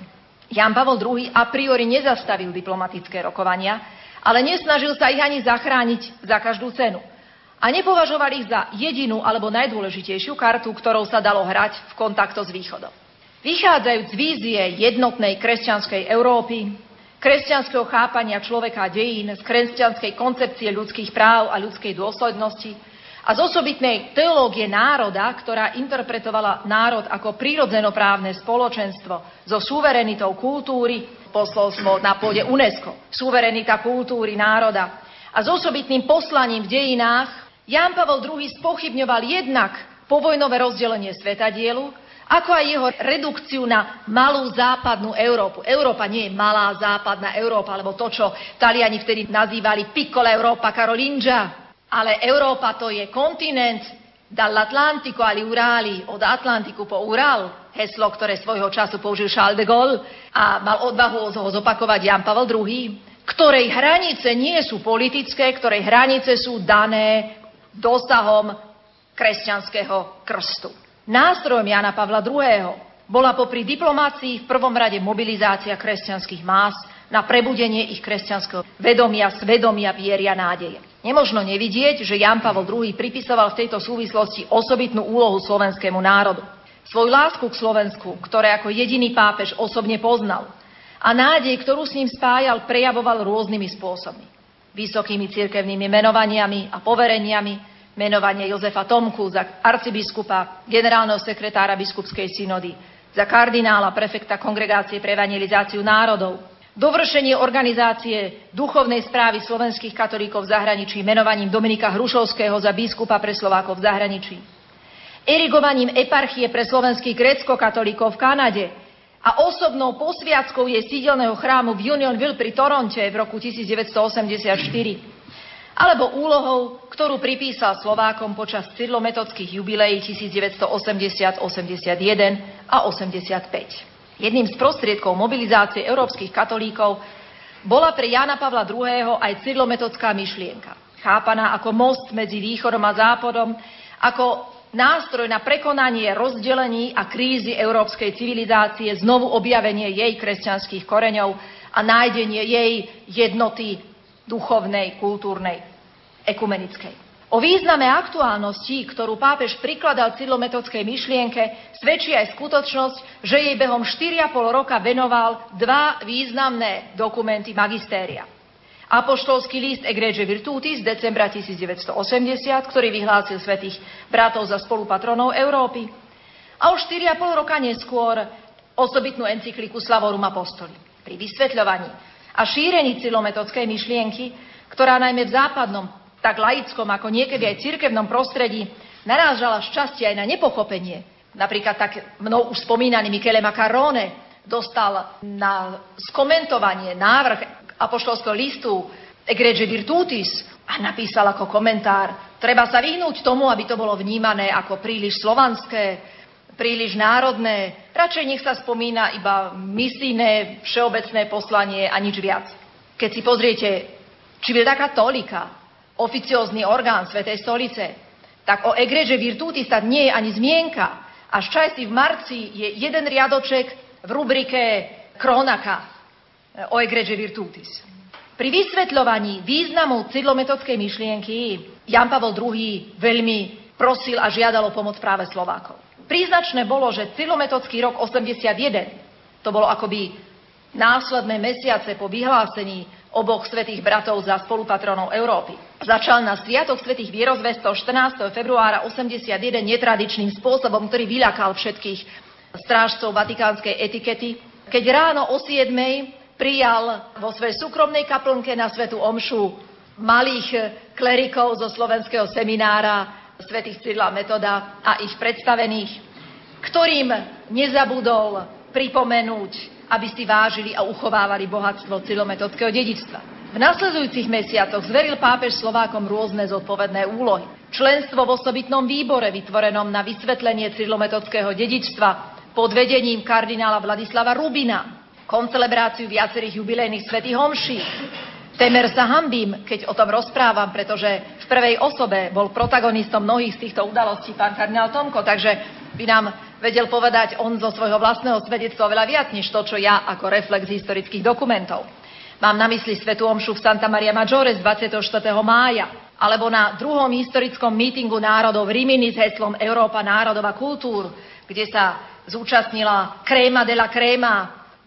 Speaker 4: Jan Pavol II a priori nezastavil diplomatické rokovania, ale nesnažil sa ich ani zachrániť za každú cenu. A nepovažoval ich za jedinú alebo najdôležitejšiu kartu, ktorou sa dalo hrať v kontakto s Východom. Vychádzajúc z vízie jednotnej kresťanskej Európy, kresťanského chápania človeka dejín, z kresťanskej koncepcie ľudských práv a ľudskej dôslednosti, a z osobitnej teológie národa, ktorá interpretovala národ ako prírodzenoprávne spoločenstvo so suverenitou kultúry, posolstvo na pôde UNESCO, suverenita kultúry národa a s osobitným poslaním v dejinách, Jan Pavel II spochybňoval jednak povojnové rozdelenie svetadielu, ako aj jeho redukciu na malú západnú Európu. Európa nie je malá západná Európa, alebo to, čo Taliani vtedy nazývali piccola Európa Carolingia, ale Európa to je kontinent dall'Atlantico agli Urali, od Atlantiku po Ural, heslo, ktoré svojho času použil Charles de Gaulle a mal odvahu ho zopakovať Jan Pavel II, ktorej hranice nie sú politické, ktorej hranice sú dané dosahom kresťanského krstu. Nástrojom Jana Pavla II. bola popri diplomácii v prvom rade mobilizácia kresťanských más na prebudenie ich kresťanského vedomia, svedomia, vieria, nádeje. Nemožno nevidieť, že Jan Pavel II pripisoval v tejto súvislosti osobitnú úlohu slovenskému národu. Svoju lásku k Slovensku, ktoré ako jediný pápež osobne poznal, a nádej, ktorú s ním spájal, prejavoval rôznymi spôsobmi. Vysokými cirkevnými menovaniami a povereniami, menovanie Jozefa Tomku za arcibiskupa, generálneho sekretára biskupskej synody, za kardinála, prefekta Kongregácie pre evangelizáciu národov, dovršenie organizácie duchovnej správy slovenských katolíkov v zahraničí menovaním Dominika Hrušovského za biskupa pre Slovákov v zahraničí, erigovaním eparchie pre slovenských grécko-katolíkov v Kanade. A osobnou posviackou jej sídelného chrámu v Unionville pri Toronte v roku 1984, alebo úlohou, ktorú pripísal Slovákom počas cyrlometodských jubileí 1980, 81 a 85. Jedným z prostriedkov mobilizácie európskych katolíkov bola pre Jana Pavla II. aj cyrlometodská myšlienka, chápaná ako most medzi východom a západom, ako nástroj na prekonanie rozdelení a krízy európskej civilizácie, znovu objavenie jej kresťanských koreňov a nájdenie jej jednoty duchovnej, kultúrnej, ekumenickej. O význame aktuálnosti, ktorú pápež prikladal cyrilometodskej myšlienke, svedčí aj skutočnosť, že jej behom 4,5 roka venoval dva významné dokumenty magistéria. Apoštolský list Egregie Virtutis z decembra 1980, ktorý vyhlásil svetých bratov za spolupatronov Európy. A už 4,5 roka neskôr osobitnú encykliku Slavorum Apostoli. Pri vysvetľovaní a šírení cyrilometodskej myšlienky ktorá najmä v západnom, tak laickom ako niekedy aj cirkevnom prostredí narážala šťastie aj na nepochopenie. Napríklad tak mnou už spomínaný Michele Macarone dostal na skomentovanie návrh apoštolského listu Egregie Virtutis a napísal ako komentár, treba sa vyhnúť tomu, aby to bolo vnímané ako príliš slovanské, príliš národné. Radšej nech sa spomína iba misijné, všeobecné poslanie a nič viac. Keď si pozriete Civiltà cattolica, oficiózny orgán Svetej stolice, tak o Egreže Virtuti sa nie je ani zmienka. Až časti v marci je jeden riadoček v rubrike Kronaka e, o Egreže Virtutis. Pri vysvetľovaní významu cydlometodskej myšlienky Jan Pavel II veľmi prosil a žiadal o pomoc práve Slovákov. Príznačné bolo, že cydlometodský rok 81, to bolo akoby následné mesiace po vyhlásení oboch svetých bratov za spolupatronov Európy. Začal na Sviatok svetých vierozvestov 14. februára 81 netradičným spôsobom, ktorý vyľakal všetkých strážcov vatikánskej etikety, keď ráno o 7. prijal vo svojej súkromnej kaplnke na svetu omšu malých klerikov zo slovenského seminára svetých Cyrila Metoda a ich predstavených, ktorým nezabudol pripomenúť aby si vážili a uchovávali bohatstvo cylometodského dedičstva. V nasledujúcich mesiacoch zveril pápež Slovákom rôzne zodpovedné úlohy. Členstvo v osobitnom výbore vytvorenom na vysvetlenie cyrilometodského dedičstva pod vedením kardinála Vladislava Rubina, koncelebráciu viacerých jubilejných svetých homší. Temer sa hambím, keď o tom rozprávam, pretože v prvej osobe bol protagonistom mnohých z týchto udalostí pán kardinál Tomko, takže by nám vedel povedať on zo svojho vlastného svedectva veľa viac, než to, čo ja ako reflex historických dokumentov. Mám na mysli Svetu Omšu v Santa Maria Maggiore z 24. mája, alebo na druhom historickom mítingu národov v Rimini s heslom Európa národov a kultúr, kde sa zúčastnila kréma de la kréma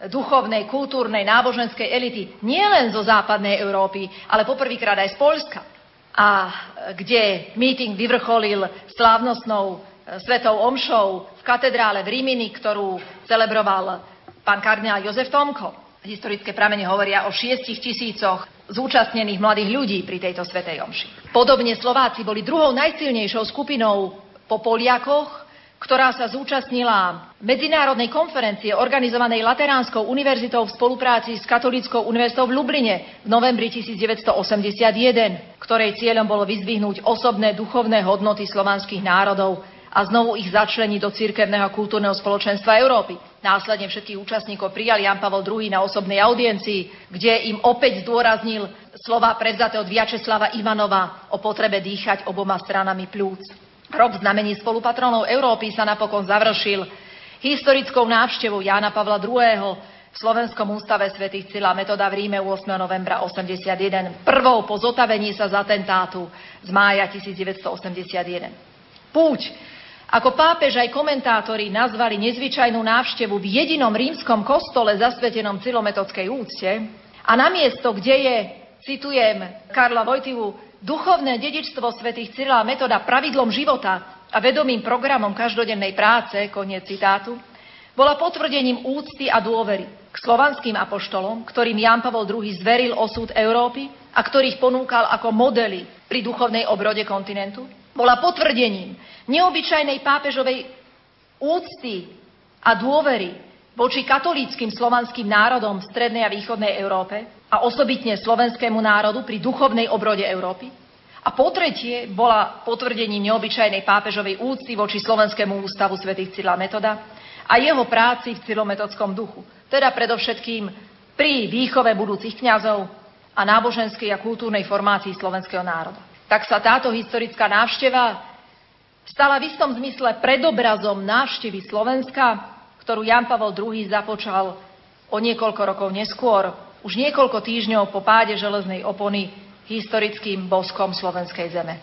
Speaker 4: duchovnej, kultúrnej, náboženskej elity nielen zo západnej Európy, ale poprvýkrát aj z Polska. a kde meeting vyvrcholil slávnostnou e, svetou omšou v katedrále v Rímini, ktorú celebroval pán kardinál Jozef Tomko. Historické pramene hovoria o šiestich tisícoch zúčastnených mladých ľudí pri tejto svetej omši. Podobne Slováci boli druhou najsilnejšou skupinou po Poliakoch, ktorá sa zúčastnila medzinárodnej konferencie organizovanej Lateránskou univerzitou v spolupráci s Katolíckou univerzitou v Lubline v novembri 1981, ktorej cieľom bolo vyzdvihnúť osobné duchovné hodnoty slovanských národov a znovu ich začleniť do cirkevného kultúrneho spoločenstva Európy. Následne všetkých účastníkov prijal Jan Pavel II na osobnej audiencii, kde im opäť zdôraznil slova prevzaté od Viačeslava Ivanova o potrebe dýchať oboma stranami plúc. Rok znamení spolupatronov Európy sa napokon završil historickou návštevou Jána Pavla II. v Slovenskom ústave svätých Cila Metoda v Ríme 8. novembra 81. Prvou po zotavení sa z atentátu z mája 1981. Púť, ako pápež aj komentátori nazvali nezvyčajnú návštevu v jedinom rímskom kostole zasvetenom cilometodskej úcte. A na miesto, kde je, citujem Karla Vojtivu, Duchovné dedičstvo svätých Cyrila Metoda pravidlom života a vedomým programom každodennej práce, koniec citátu, bola potvrdením úcty a dôvery k slovanským apoštolom, ktorým Jan Pavol II zveril osud Európy a ktorých ponúkal ako modely pri duchovnej obrode kontinentu, bola potvrdením neobyčajnej pápežovej úcty a dôvery voči katolíckým slovanským národom v strednej a východnej Európe a osobitne slovenskému národu pri duchovnej obrode Európy. A po tretie bola potvrdením neobyčajnej pápežovej úcty voči Slovenskému ústavu svätých Cyrila Metoda a jeho práci v cyrometodskom duchu, teda predovšetkým pri výchove budúcich kňazov a náboženskej a kultúrnej formácii slovenského národa. Tak sa táto historická návšteva stala v istom zmysle predobrazom návštevy Slovenska, ktorú Jan Pavel II započal o niekoľko rokov neskôr už niekoľko týždňov po páde železnej opony historickým boskom slovenskej zeme.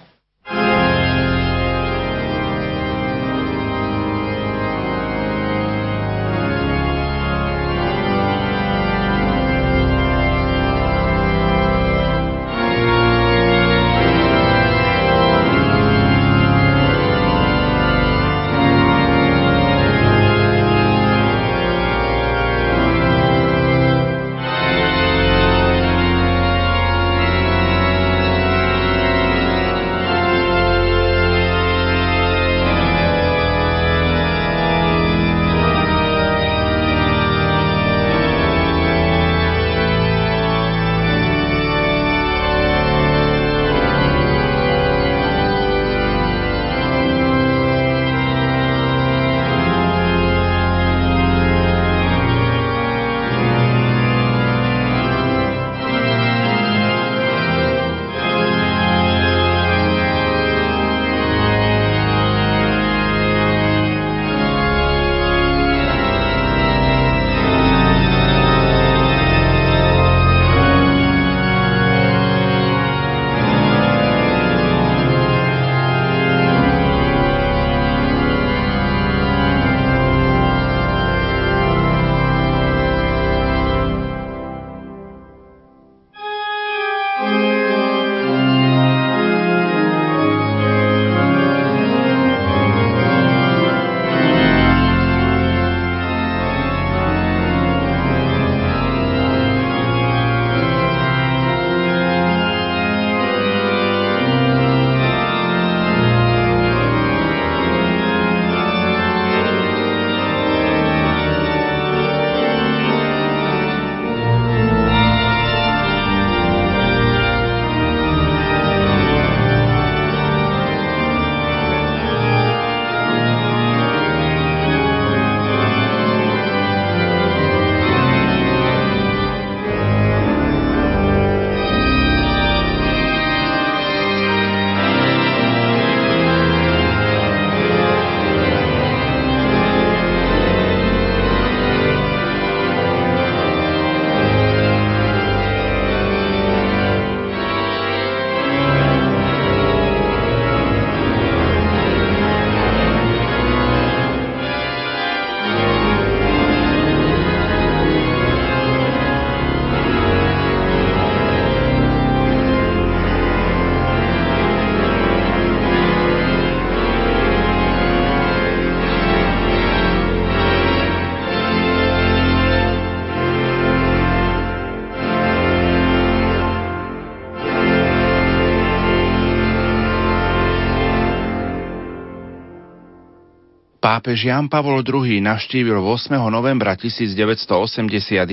Speaker 1: Pápež Jan Pavol II navštívil 8. novembra 1981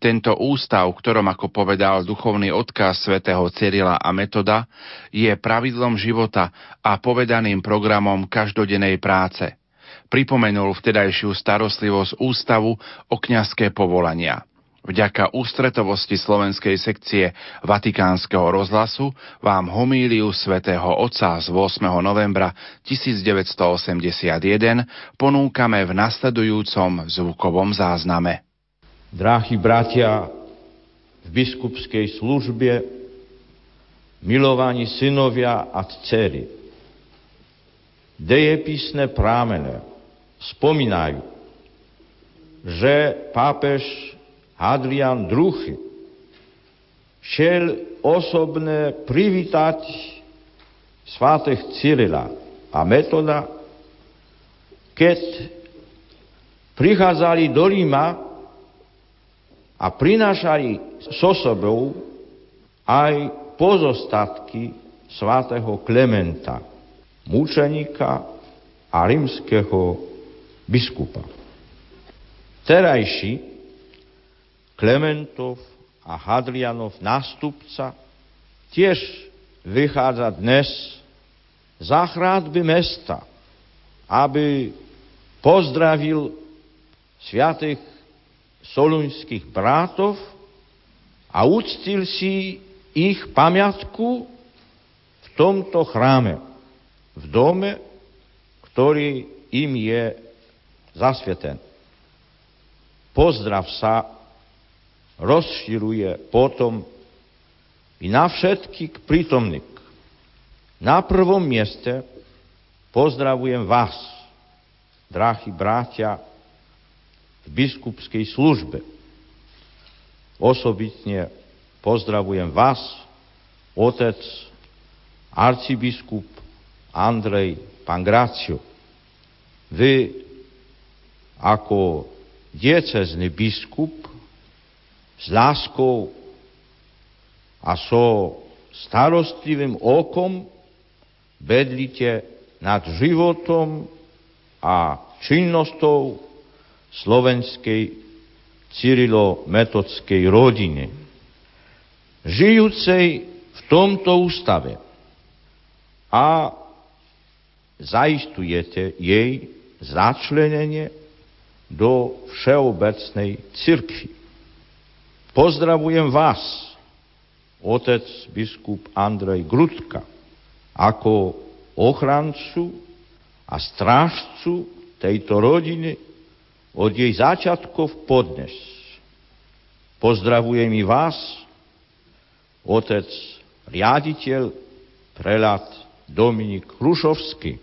Speaker 1: tento ústav, ktorom, ako povedal duchovný odkaz svätého Cyrila a Metoda, je pravidlom života a povedaným programom každodennej práce. Pripomenul vtedajšiu starostlivosť ústavu o kňazské povolania. Vďaka ústretovosti slovenskej sekcie Vatikánskeho rozhlasu vám homíliu svätého Otca z 8. novembra 1981 ponúkame v nasledujúcom zvukovom zázname.
Speaker 5: Dráhy bratia, v biskupskej službe, milovaní synovia a dcery, dejepisné prámene spomínajú, že pápež Hadrian II šiel osobne privítať svátych Cyrila a Metoda, keď prichádzali do Ríma a prinášali so sebou aj pozostatky svátého Klementa, mučenika a rímskeho biskupa. Terajší Klementov a Hadrianov nástupca tiež vychádza dnes za chrádby mesta, aby pozdravil sviatých solunských brátov a uctil si ich pamiatku v tomto chráme, v dome, ktorý im je zasveten. Pozdrav sa rozširuje potom i na všetkých prítomných. Na prvom mieste pozdravujem vás, drahí bratia, v biskupskej službe. Osobitne pozdravujem vás, otec, arcibiskup Andrej Pangrácio. Vy ako diecezný biskup s láskou a so starostlivým okom bedlite nad životom a činnostou slovenskej Cyrilo-metodskej rodiny, žijúcej v tomto ústave a zaistujete jej začlenenie do všeobecnej cirkvi. Pozdravujem vás, otec biskup Andrej Grudka, ako ochrancu a strážcu tejto rodiny od jej začiatkov podnes. Pozdravujem i vás, otec riaditeľ, prelat Dominik Hrušovský.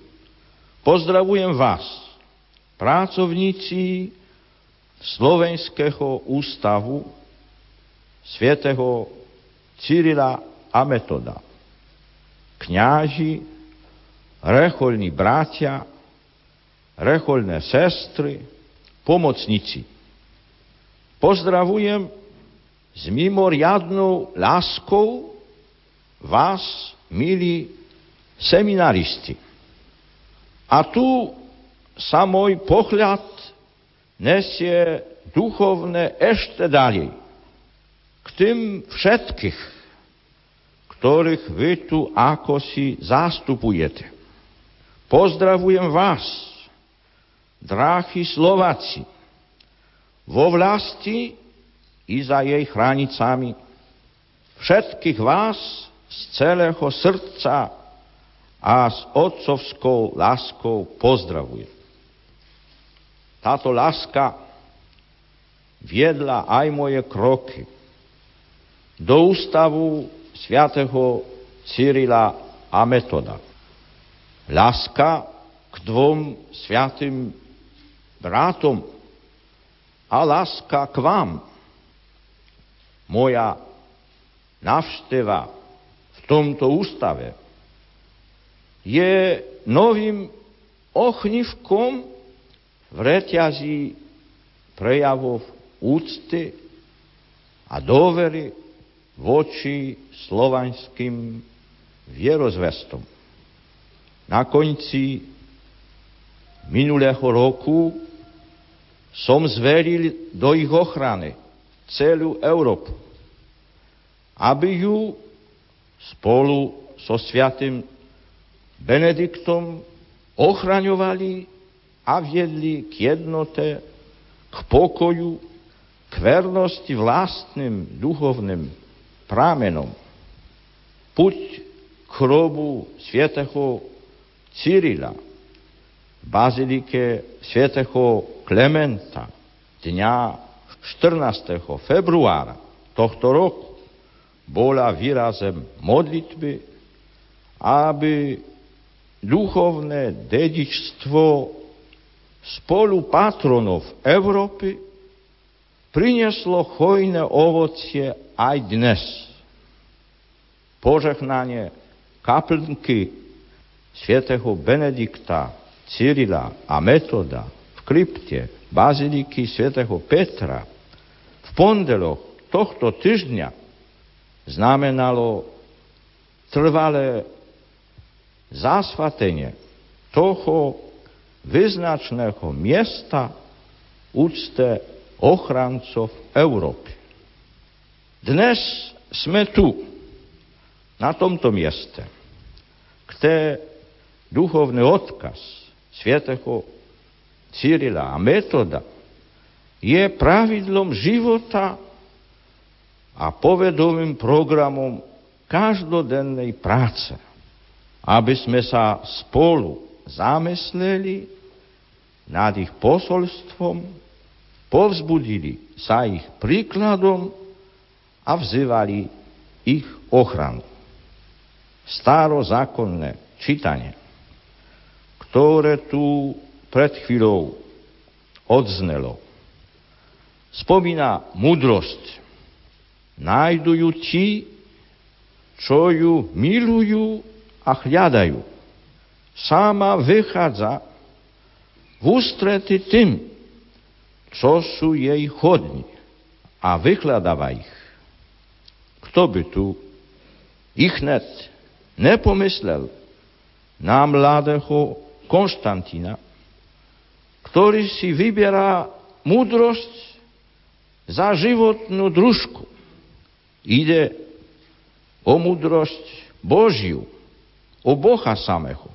Speaker 5: Pozdravujem vás, pracovníci Slovenského ústavu svätého Cyrila a Metoda. Kňáži, rechoľní bratia, rechoľné sestry, pomocníci. Pozdravujem s mimoriadnou láskou vás, milí seminaristi. A tu sa môj pohľad nesie duchovne ešte ďalej k tým všetkých, ktorých vy tu ako si zastupujete. Pozdravujem vás, dráhy Slováci, vo vlasti i za jej hranicami. Všetkých vás z celého srdca a s otcovskou láskou pozdravujem. Táto láska viedla aj moje kroky do ústavu svätého Cyrila a Metoda. Láska k dvom sviatým bratom a láska k vám. Moja navšteva v tomto ústave je novým ochnivkom v reťazí prejavov úcty a dôvery voči slovanským vierozvestom. Na konci minulého roku som zveril do ich ochrany celú Európu, aby ju spolu so sviatým Benediktom ochraňovali a viedli k jednote, k pokoju, k vernosti vlastným duchovným prámenom. Puť k hrobu svätého Cyrila v bazilike svätého Klementa dňa 14. februára tohto roku bola výrazem modlitby, aby duchovné dedičstvo spolu patronov Európy prinieslo hojné ovocie aj dnes. Požehnanie kaplnky svätého Benedikta, Cyrila a Metoda v krypte baziliky svätého Petra v pondelok tohto týždňa znamenalo trvalé zasvatenie toho vyznačného miesta úcte ochrancov Európy. Dnes sme tu, na tomto mieste, kde duchovný odkaz svätého Cyrila a metoda je pravidlom života a povedovým programom každodennej práce, aby sme sa spolu zamysleli nad ich posolstvom, povzbudili sa ich príkladom a vzývali ich ochranu. Starozákonné čítanie, ktoré tu pred chvíľou odznelo, spomína múdrosť. Nájdu ju ti, čo ju milujú a hľadajú sama vychádza v ústrety tým, čo sú jej chodní a vykladáva ich. Kto by tu ich net nepomyslel na mladého Konštantína, ktorý si vyberá múdrosť za životnú družku. Ide o múdrosť Božiu, o Boha samého.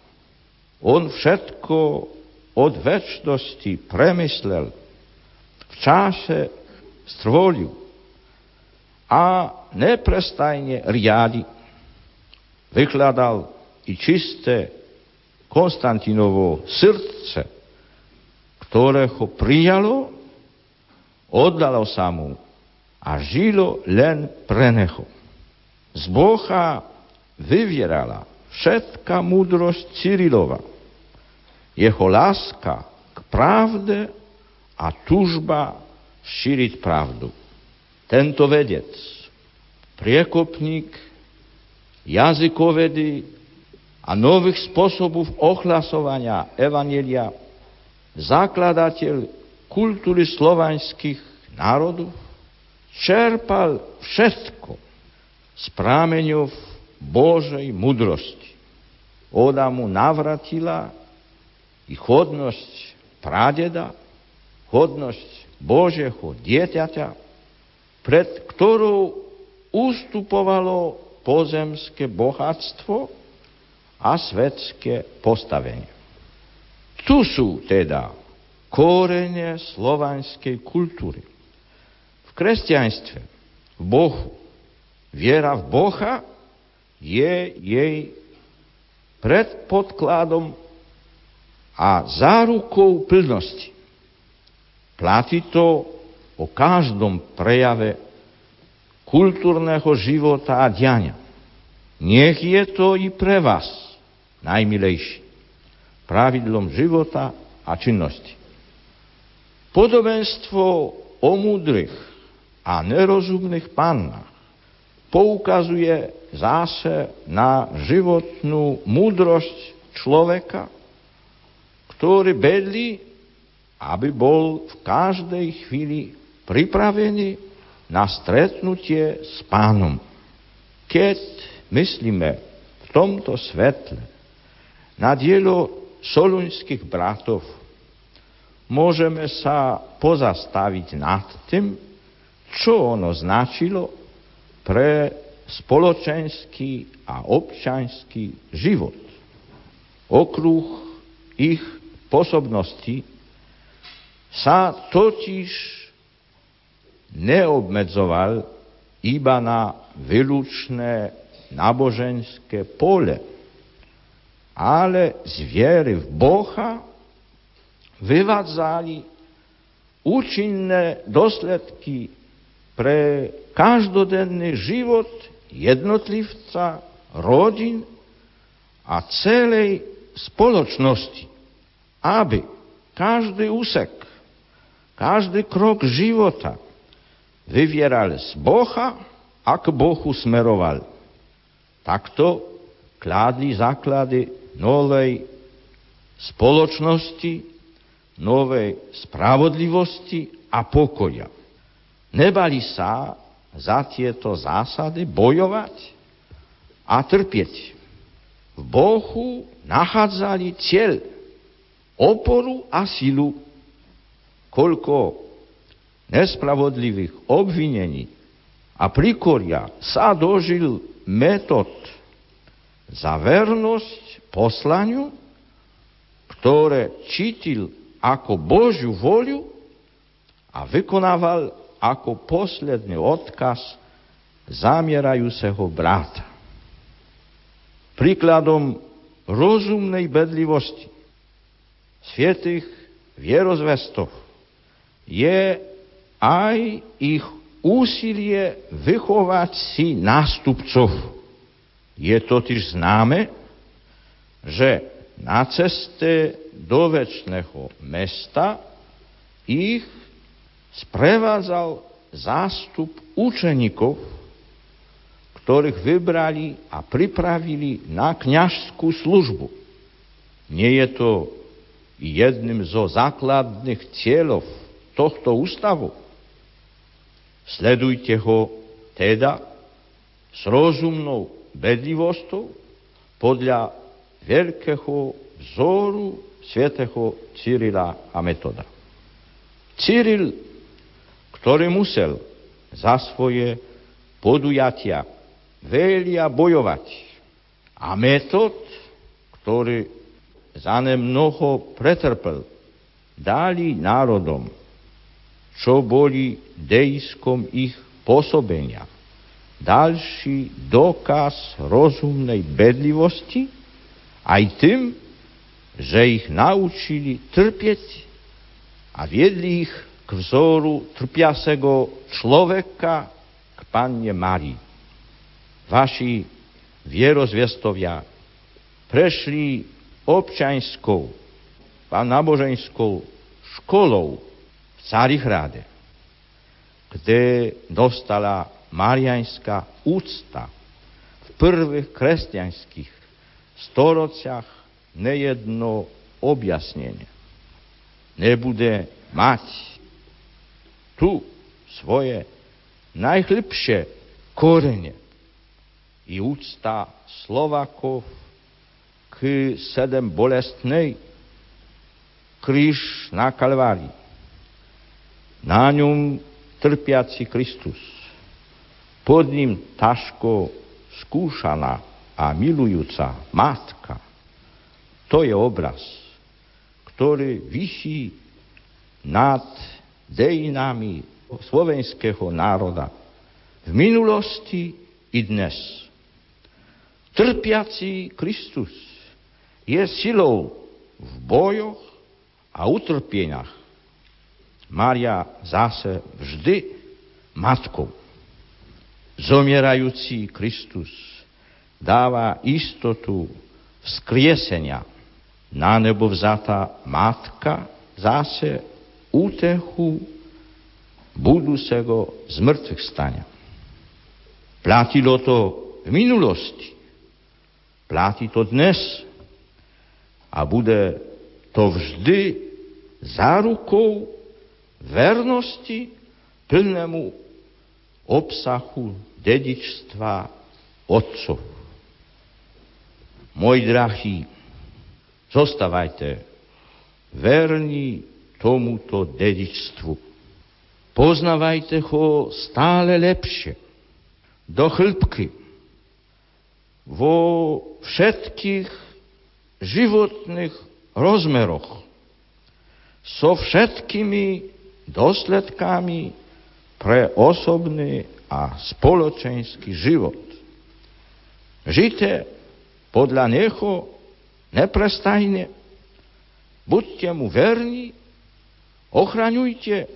Speaker 5: On všetko od väčšnosti premyslel, v čase stvolil a neprestajne riadi. Vykladal i čisté Konstantinovo srdce, ktoré ho prijalo, oddalo sa mu a žilo len pre neho. Z Boha vyvierala všetká múdrosť Cyrilova jeho láska k pravde a tužba šíriť pravdu. Tento vedec, priekopník jazykovedy a nových spôsobov ohlasovania Evanielia, zakladateľ kultúry slovanských národov, čerpal všetko z prámeňov Božej mudrosti. Oda mu navratila i hodnosť pradeda, hodnosť Božieho dieťaťa, pred ktorou ustupovalo pozemské bohatstvo a svetské postavenie. Tu sú teda korene slovanskej kultúry. V kresťanstve, v Bohu, viera v Boha je jej predpodkladom a zárukou plnosti. Platí to o každom prejave kultúrneho života a diania. Nech je to i pre vás najmilejší pravidlom života a činnosti. Podobenstvo o múdrych a nerozumných pannách poukazuje zase na životnú múdrosť človeka, ktorý bedli, aby bol v každej chvíli pripravený na stretnutie s pánom. Keď myslíme v tomto svetle na dielo solunských bratov, môžeme sa pozastaviť nad tým, čo ono značilo pre spoločenský a občanský život. Okruh ich posobnosti sa totiž neobmedzoval iba na výlučné náboženské pole, ale z viery v Boha vyvádzali účinné dôsledky pre každodenný život jednotlivca, rodin a celej spoločnosti, aby každý úsek, každý krok života vyvieral z Boha a k Bohu smeroval. Takto kládli základy novej spoločnosti, novej spravodlivosti a pokoja. Nebali sa za tieto zásady bojovať a trpieť. V Bohu nachádzali cieľ, oporu a silu, koľko nespravodlivých obvinení a prikoria sa dožil metód za vernosť poslaniu, ktoré čítil ako Božiu voľu a vykonával ako posledný odkaz zamierajúceho brata. Príkladom rozumnej bedlivosti svietých vierozvestov je aj ich úsilie vychovať si nástupcov. Je totiž známe, že na ceste do väčšného mesta ich sprevádzal zástup učeníkov, ktorých vybrali a pripravili na kňažskú službu. Nie je to jedným zo základných cieľov tohto ústavu. Sledujte ho teda s rozumnou bedlivosťou podľa veľkého vzoru svätého Cyrila a Metoda. Cyril, ktorý musel za svoje podujatia veľa bojovať a Metod, ktorý za ne mnoho pretrpel, dali národom, čo boli dejskom ich pôsobenia. Další dokaz rozumnej bedlivosti aj tým, že ich naučili trpieť a viedli ich k vzoru trpiasego človeka k Panne Marii. Vaši vierozviestovia prešli občanskou a náboženskou školou v Carihrade, kde dostala marianská úcta v prvých kresťanských storočiach nejedno objasnenie. Nebude mať tu svoje najhlbšie korene i úcta Slovakov k sedem bolestnej kríž na Kalvárii. Na ňom trpiaci Kristus. Pod ním taško skúšaná a milujúca matka. To je obraz, ktorý vyší nad dejinami slovenského národa v minulosti i dnes. Trpiaci Kristus je silou v bojoch a utrpieniach. Mária zase vždy matkou. Zomierajúci Kristus dáva istotu vzkriesenia. Na nebo vzatá matka zase útechu budúceho zmrtvých stania. Platilo to v minulosti. Platí to dnes a bude to vždy zárukou vernosti plnému obsahu dedičstva otcov. Moji drahí, zostávajte verní tomuto dedičstvu. Poznávajte ho stále lepšie, do hĺbky, vo všetkých životných rozmeroch, so všetkými dôsledkami pre osobný a spoločenský život. Žite podľa neho neprestajne, buďte mu verní, ochraňujte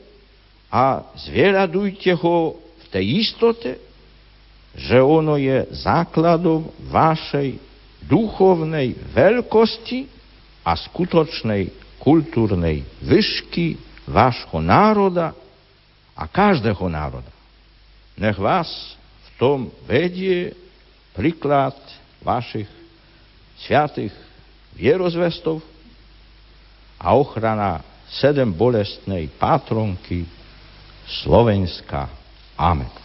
Speaker 5: a zvieľadujte ho v tej istote, že ono je základom vašej duchovnej veľkosti a skutočnej kultúrnej vyšky vášho národa a každého národa. Nech vás v tom vedie príklad vašich sviatých vierozvestov a ochrana sedem bolestnej patronky Slovenska. Amen.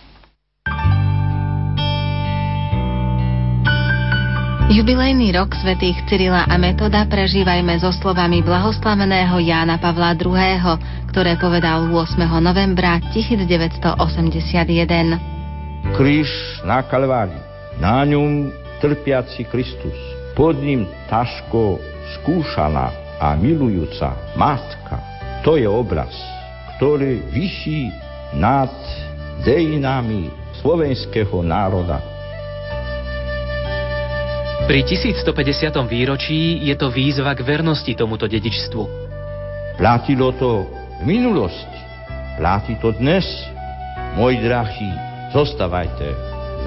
Speaker 6: Jubilejný rok svätých Cyrila a Metoda prežívajme so slovami blahoslaveného Jána Pavla II., ktoré povedal 8. novembra 1981.
Speaker 5: Kríž na Kalvári, na ňom trpiaci Kristus, pod ním taško skúšaná a milujúca matka. To je obraz, ktorý vyší nad dejinami slovenského národa
Speaker 7: pri 1150. výročí je to výzva k vernosti tomuto dedičstvu.
Speaker 5: Platilo to v minulosti, platí to dnes. Môj drahý, zostávajte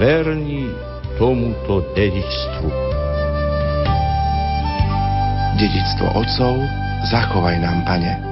Speaker 5: verní tomuto dedičstvu.
Speaker 1: Dedičstvo otcov zachovaj nám, Pane.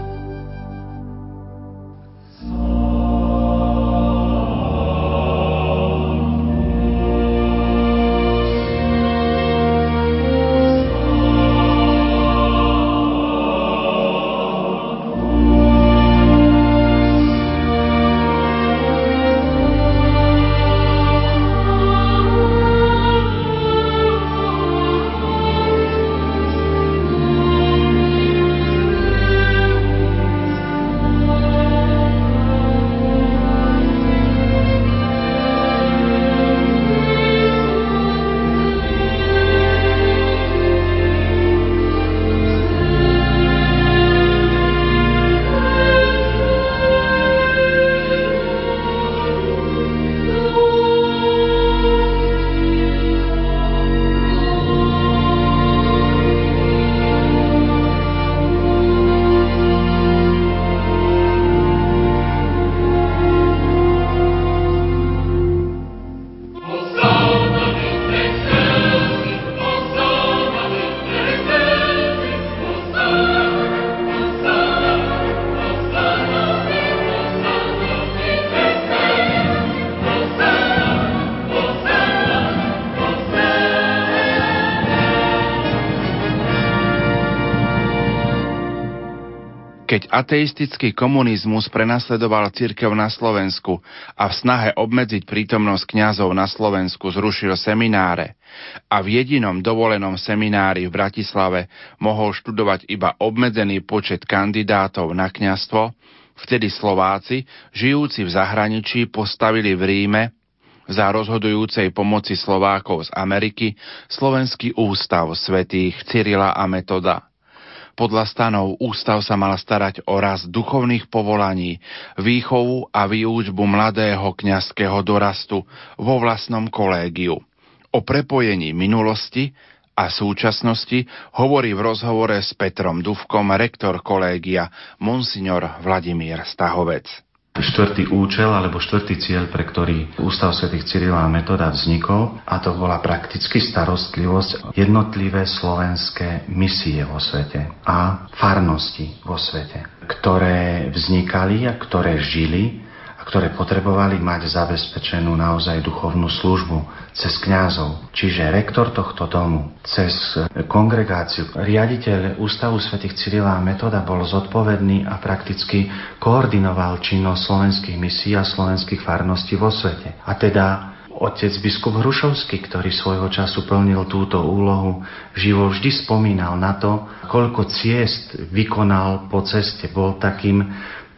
Speaker 1: Keď ateistický komunizmus prenasledoval církev na Slovensku a v snahe obmedziť prítomnosť kňazov na Slovensku zrušil semináre a v jedinom dovolenom seminári v Bratislave mohol študovať iba obmedzený počet kandidátov na kňazstvo, vtedy Slováci, žijúci v zahraničí, postavili v Ríme za rozhodujúcej pomoci Slovákov z Ameriky Slovenský ústav svätých Cyrila a Metoda – podľa stanov ústav sa mal starať o raz duchovných povolaní, výchovu a výučbu mladého kňazského dorastu vo vlastnom kolégiu. O prepojení minulosti a súčasnosti hovorí v rozhovore s Petrom Duvkom rektor kolégia Monsignor Vladimír Stahovec
Speaker 8: štvrtý účel alebo štvrtý cieľ, pre ktorý Ústav svätých Cyrila a Metoda vznikol a to bola prakticky starostlivosť jednotlivé slovenské misie vo svete a farnosti vo svete, ktoré vznikali a ktoré žili ktoré potrebovali mať zabezpečenú naozaj duchovnú službu cez kňazov. Čiže rektor tohto domu, cez kongregáciu, riaditeľ Ústavu svätých Cyrila a Metoda bol zodpovedný a prakticky koordinoval činnosť slovenských misií a slovenských farností vo svete. A teda otec biskup Hrušovský, ktorý svojho času plnil túto úlohu, živo vždy spomínal na to, koľko ciest vykonal po ceste. Bol takým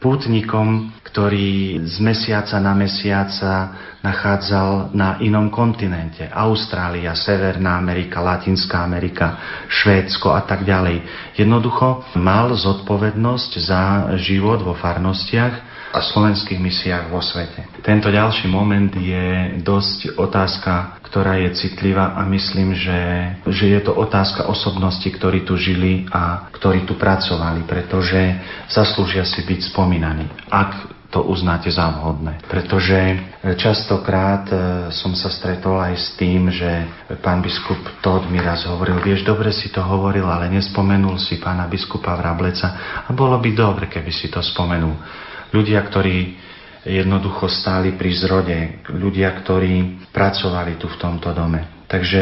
Speaker 8: pútnikom, ktorý z mesiaca na mesiaca nachádzal na inom kontinente. Austrália, Severná Amerika, Latinská Amerika, Švédsko a tak ďalej. Jednoducho mal zodpovednosť za život vo farnostiach a slovenských misiách vo svete. Tento ďalší moment je dosť otázka, ktorá je citlivá a myslím, že, že je to otázka osobnosti, ktorí tu žili a ktorí tu pracovali, pretože zaslúžia si byť spomínaní. Ak to uznáte za vhodné. Pretože častokrát e, som sa stretol aj s tým, že pán biskup Todd mi raz hovoril, vieš, dobre si to hovoril, ale nespomenul si pána biskupa Vrableca a bolo by dobre, keby si to spomenul. Ľudia, ktorí jednoducho stáli pri zrode, ľudia, ktorí pracovali tu v tomto dome. Takže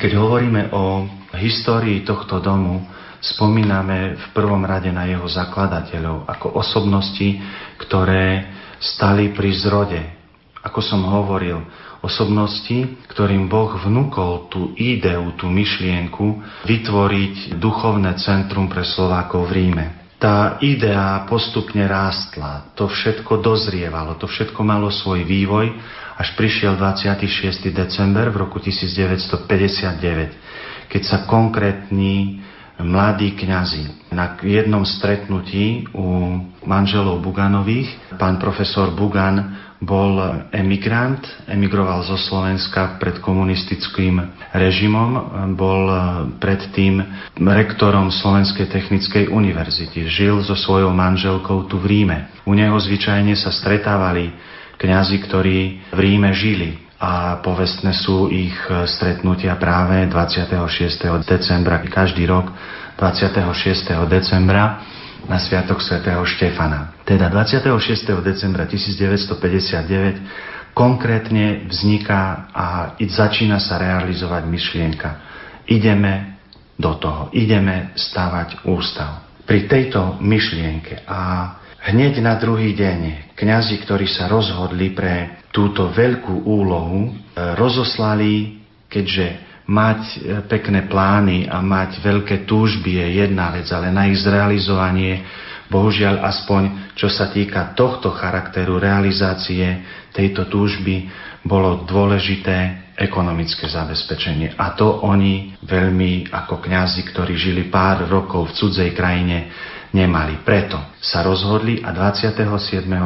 Speaker 8: keď hovoríme o histórii tohto domu, spomíname v prvom rade na jeho zakladateľov ako osobnosti, ktoré stali pri zrode. Ako som hovoril, osobnosti, ktorým Boh vnúkol tú ideu, tú myšlienku vytvoriť duchovné centrum pre Slovákov v Ríme tá idea postupne rástla, to všetko dozrievalo, to všetko malo svoj vývoj, až prišiel 26. december v roku 1959, keď sa konkrétni mladí kňazi na jednom stretnutí u manželov Buganových, pán profesor Bugan bol emigrant, emigroval zo Slovenska pred komunistickým režimom, bol predtým rektorom Slovenskej technickej univerzity. Žil so svojou manželkou tu v Ríme. U neho zvyčajne sa stretávali kňazi, ktorí v Ríme žili a povestné sú ich stretnutia práve 26. decembra každý rok 26. decembra na Sviatok svätého Štefana. Teda 26. decembra 1959 konkrétne vzniká a začína sa realizovať myšlienka. Ideme do toho, ideme stavať ústav. Pri tejto myšlienke a hneď na druhý deň kňazi, ktorí sa rozhodli pre túto veľkú úlohu, e, rozoslali, keďže mať e, pekné plány a mať veľké túžby je jedna vec, ale na ich zrealizovanie, bohužiaľ aspoň čo sa týka tohto charakteru realizácie tejto túžby, bolo dôležité ekonomické zabezpečenie. A to oni veľmi ako kňazi, ktorí žili pár rokov v cudzej krajine, nemali. Preto sa rozhodli a 27.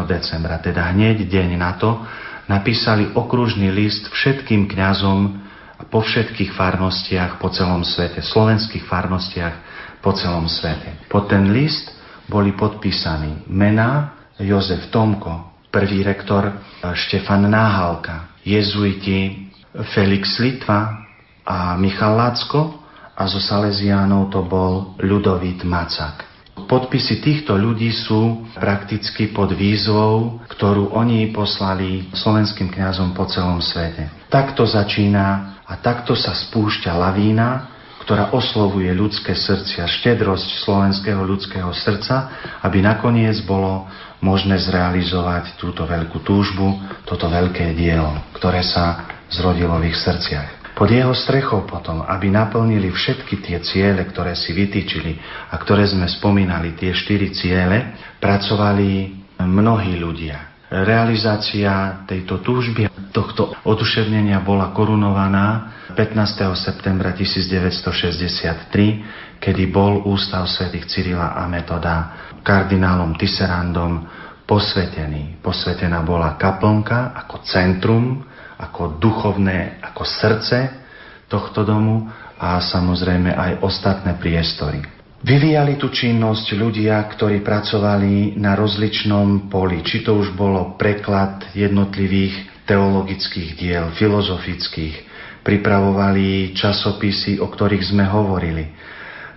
Speaker 8: decembra, teda hneď deň na to, napísali okružný list všetkým kňazom po všetkých farnostiach po celom svete, slovenských farnostiach po celom svete. Po ten list boli podpísaní mená Jozef Tomko, prvý rektor Štefan Náhalka, jezuiti Felix Litva a Michal Lacko a zo Salesiánov to bol Ľudovít Macak. Podpisy týchto ľudí sú prakticky pod výzvou, ktorú oni poslali slovenským kňazom po celom svete. Takto začína a takto sa spúšťa lavína, ktorá oslovuje ľudské srdcia, štedrosť slovenského ľudského srdca, aby nakoniec bolo možné zrealizovať túto veľkú túžbu, toto veľké dielo, ktoré sa zrodilo v ich srdciach pod jeho strechou potom, aby naplnili všetky tie ciele, ktoré si vytýčili a ktoré sme spomínali, tie štyri ciele, pracovali mnohí ľudia. Realizácia tejto túžby, tohto oduševnenia bola korunovaná 15. septembra 1963, kedy bol ústav svätých Cyrila a Metoda kardinálom Tisserandom posvetený. Posvetená bola kaplnka ako centrum ako duchovné, ako srdce tohto domu a samozrejme aj ostatné priestory. Vyvíjali tu činnosť ľudia, ktorí pracovali na rozličnom poli, či to už bolo preklad jednotlivých teologických diel, filozofických, pripravovali časopisy, o ktorých sme hovorili.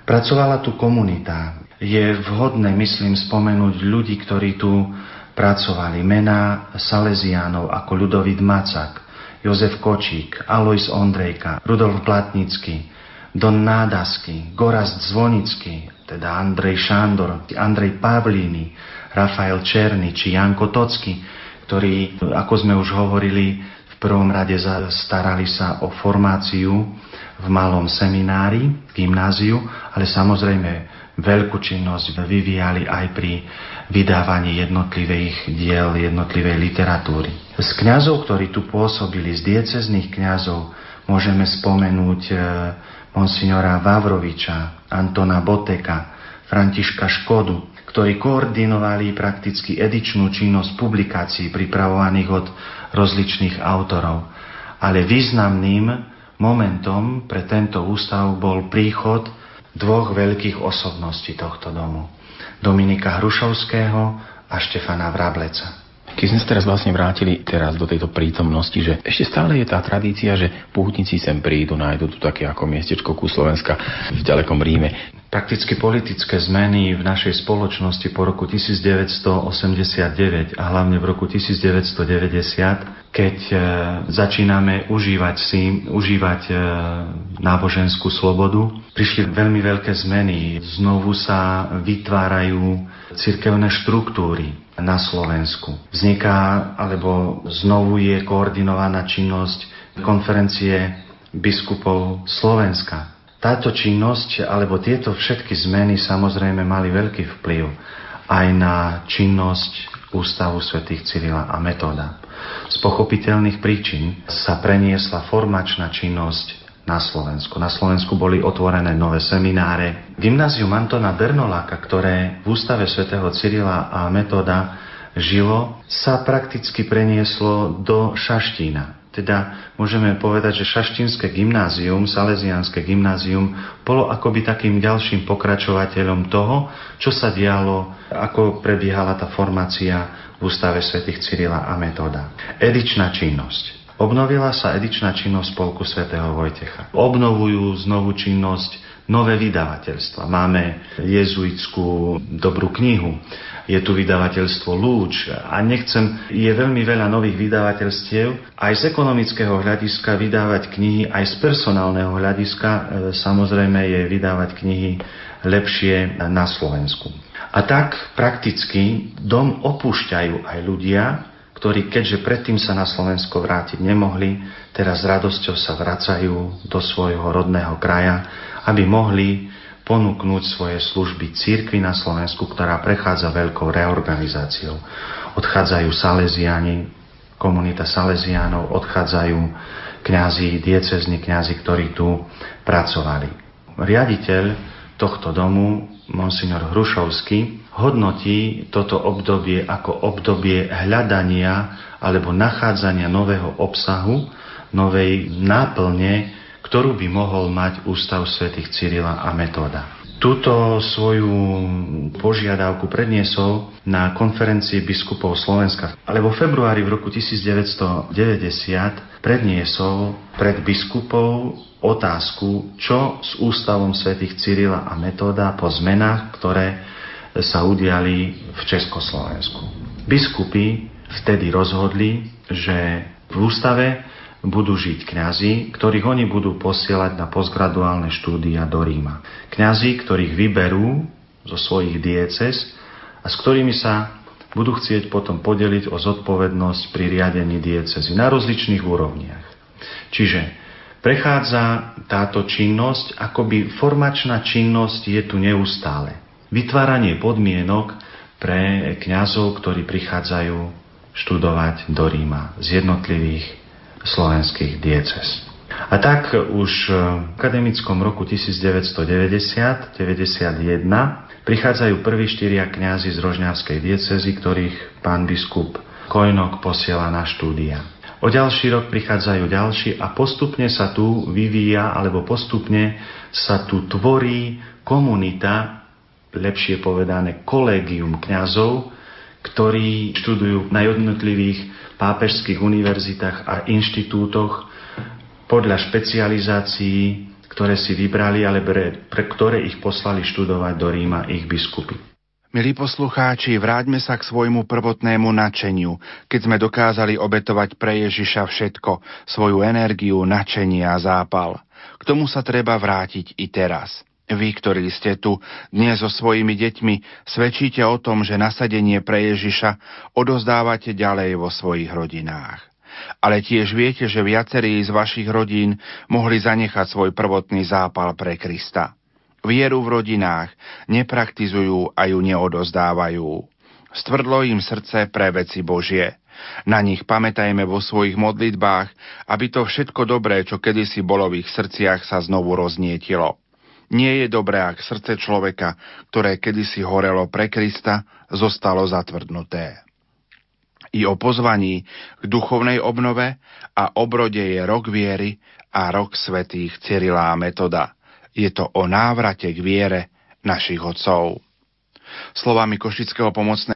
Speaker 8: Pracovala tu komunita. Je vhodné, myslím, spomenúť ľudí, ktorí tu pracovali. Mená Salesiánov ako Ľudovít Macak, Jozef Kočík, Alois Ondrejka, Rudolf Blatnický, Don Nádasky, Gorast Zvonický, teda Andrej Šándor, Andrej Pavlíny, Rafael Černy či Janko Tocky, ktorí, ako sme už hovorili, v prvom rade starali sa o formáciu v malom seminári, v gymnáziu, ale samozrejme veľkú činnosť vyvíjali aj pri vydávaní jednotlivých diel, jednotlivej literatúry. Z kňazov, ktorí tu pôsobili, z diecezných kňazov, môžeme spomenúť e, monsignora Vavroviča, Antona Boteka, Františka Škodu, ktorí koordinovali prakticky edičnú činnosť publikácií pripravovaných od rozličných autorov. Ale významným momentom pre tento ústav bol príchod dvoch veľkých osobností tohto domu. Dominika Hrušovského a Štefana Vrableca.
Speaker 9: Keď sme sa teraz vlastne vrátili teraz do tejto prítomnosti, že ešte stále je tá tradícia, že pútnici sem prídu, nájdu tu také ako miestečko ku Slovenska v ďalekom Ríme.
Speaker 8: Prakticky politické zmeny v našej spoločnosti po roku 1989 a hlavne v roku 1990, keď e, začíname užívať si, užívať e, náboženskú slobodu, prišli veľmi veľké zmeny. Znovu sa vytvárajú cirkevné štruktúry na Slovensku. Vzniká, alebo znovu je koordinovaná činnosť konferencie biskupov Slovenska. Táto činnosť, alebo tieto všetky zmeny samozrejme mali veľký vplyv aj na činnosť Ústavu svätých Cyrila a Metóda. Z pochopiteľných príčin sa preniesla formačná činnosť na Slovensku. Na Slovensku boli otvorené nové semináre. Gymnázium Antona Bernoláka, ktoré v ústave svätého Cyrila a Metoda žilo, sa prakticky prenieslo do Šaštína. Teda môžeme povedať, že Šaštínske gymnázium, Salesianské gymnázium, bolo akoby takým ďalším pokračovateľom toho, čo sa dialo, ako prebiehala tá formácia v ústave svätých Cyrila a Metoda. Edičná činnosť. Obnovila sa edičná činnosť Spolku svätého Vojtecha. Obnovujú znovu činnosť nové vydavateľstva. Máme jezuitskú dobrú knihu, je tu vydavateľstvo Lúč a nechcem, je veľmi veľa nových vydavateľstiev. Aj z ekonomického hľadiska vydávať knihy, aj z personálneho hľadiska e, samozrejme je vydávať knihy lepšie na Slovensku. A tak prakticky dom opúšťajú aj ľudia, ktorí keďže predtým sa na Slovensko vrátiť nemohli, teraz s radosťou sa vracajú do svojho rodného kraja, aby mohli ponúknuť svoje služby církvi na Slovensku, ktorá prechádza veľkou reorganizáciou. Odchádzajú Salesiani, komunita Salesiánov, odchádzajú kňazi, diecezni kňazi, ktorí tu pracovali. Riaditeľ tohto domu, monsignor Hrušovský, hodnotí toto obdobie ako obdobie hľadania alebo nachádzania nového obsahu, novej náplne, ktorú by mohol mať Ústav svätých Cyrila a Metóda. Túto svoju požiadavku predniesol na konferencii biskupov Slovenska. Ale vo februári v roku 1990 predniesol pred biskupov otázku, čo s ústavom svätých Cyrila a Metóda po zmenách, ktoré sa udiali v Československu. Biskupy vtedy rozhodli, že v ústave budú žiť kňazi, ktorých oni budú posielať na postgraduálne štúdia do Ríma. Kňazi, ktorých vyberú zo svojich dieces a s ktorými sa budú chcieť potom podeliť o zodpovednosť pri riadení diecezy na rozličných úrovniach. Čiže prechádza táto činnosť, akoby formačná činnosť je tu neustále vytváranie podmienok pre kňazov, ktorí prichádzajú študovať do Ríma z jednotlivých slovenských diecez. A tak už v akademickom roku 1990-91 prichádzajú prví štyria kňazi z Rožňavskej diecezy, ktorých pán biskup Kojnok posiela na štúdia. O ďalší rok prichádzajú ďalší a postupne sa tu vyvíja, alebo postupne sa tu tvorí komunita lepšie povedané kolégium kňazov, ktorí študujú na jednotlivých pápežských univerzitách a inštitútoch podľa špecializácií, ktoré si vybrali, ale pre, pre ktoré ich poslali študovať do Ríma ich biskupy.
Speaker 1: Milí poslucháči, vráťme sa k svojmu prvotnému nadšeniu, keď sme dokázali obetovať pre Ježiša všetko, svoju energiu, nadšenie a zápal. K tomu sa treba vrátiť i teraz. Vy, ktorí ste tu dnes so svojimi deťmi, svedčíte o tom, že nasadenie pre Ježiša odozdávate ďalej vo svojich rodinách. ale tiež viete, že viacerí z vašich rodín mohli zanechať svoj prvotný zápal pre Krista. Vieru v rodinách nepraktizujú a ju neodozdávajú. Stvrdlo im srdce pre veci Božie. Na nich pamätajme vo svojich modlitbách, aby to všetko dobré, čo kedysi bolo v ich srdciach, sa znovu roznietilo. Nie je dobré, ak srdce človeka, ktoré kedysi horelo pre Krista, zostalo zatvrdnuté. I o pozvaní k duchovnej obnove a obrode je rok viery a rok svetých Cyrilá metoda. Je to o návrate k viere našich otcov. Slovami Košického pomocného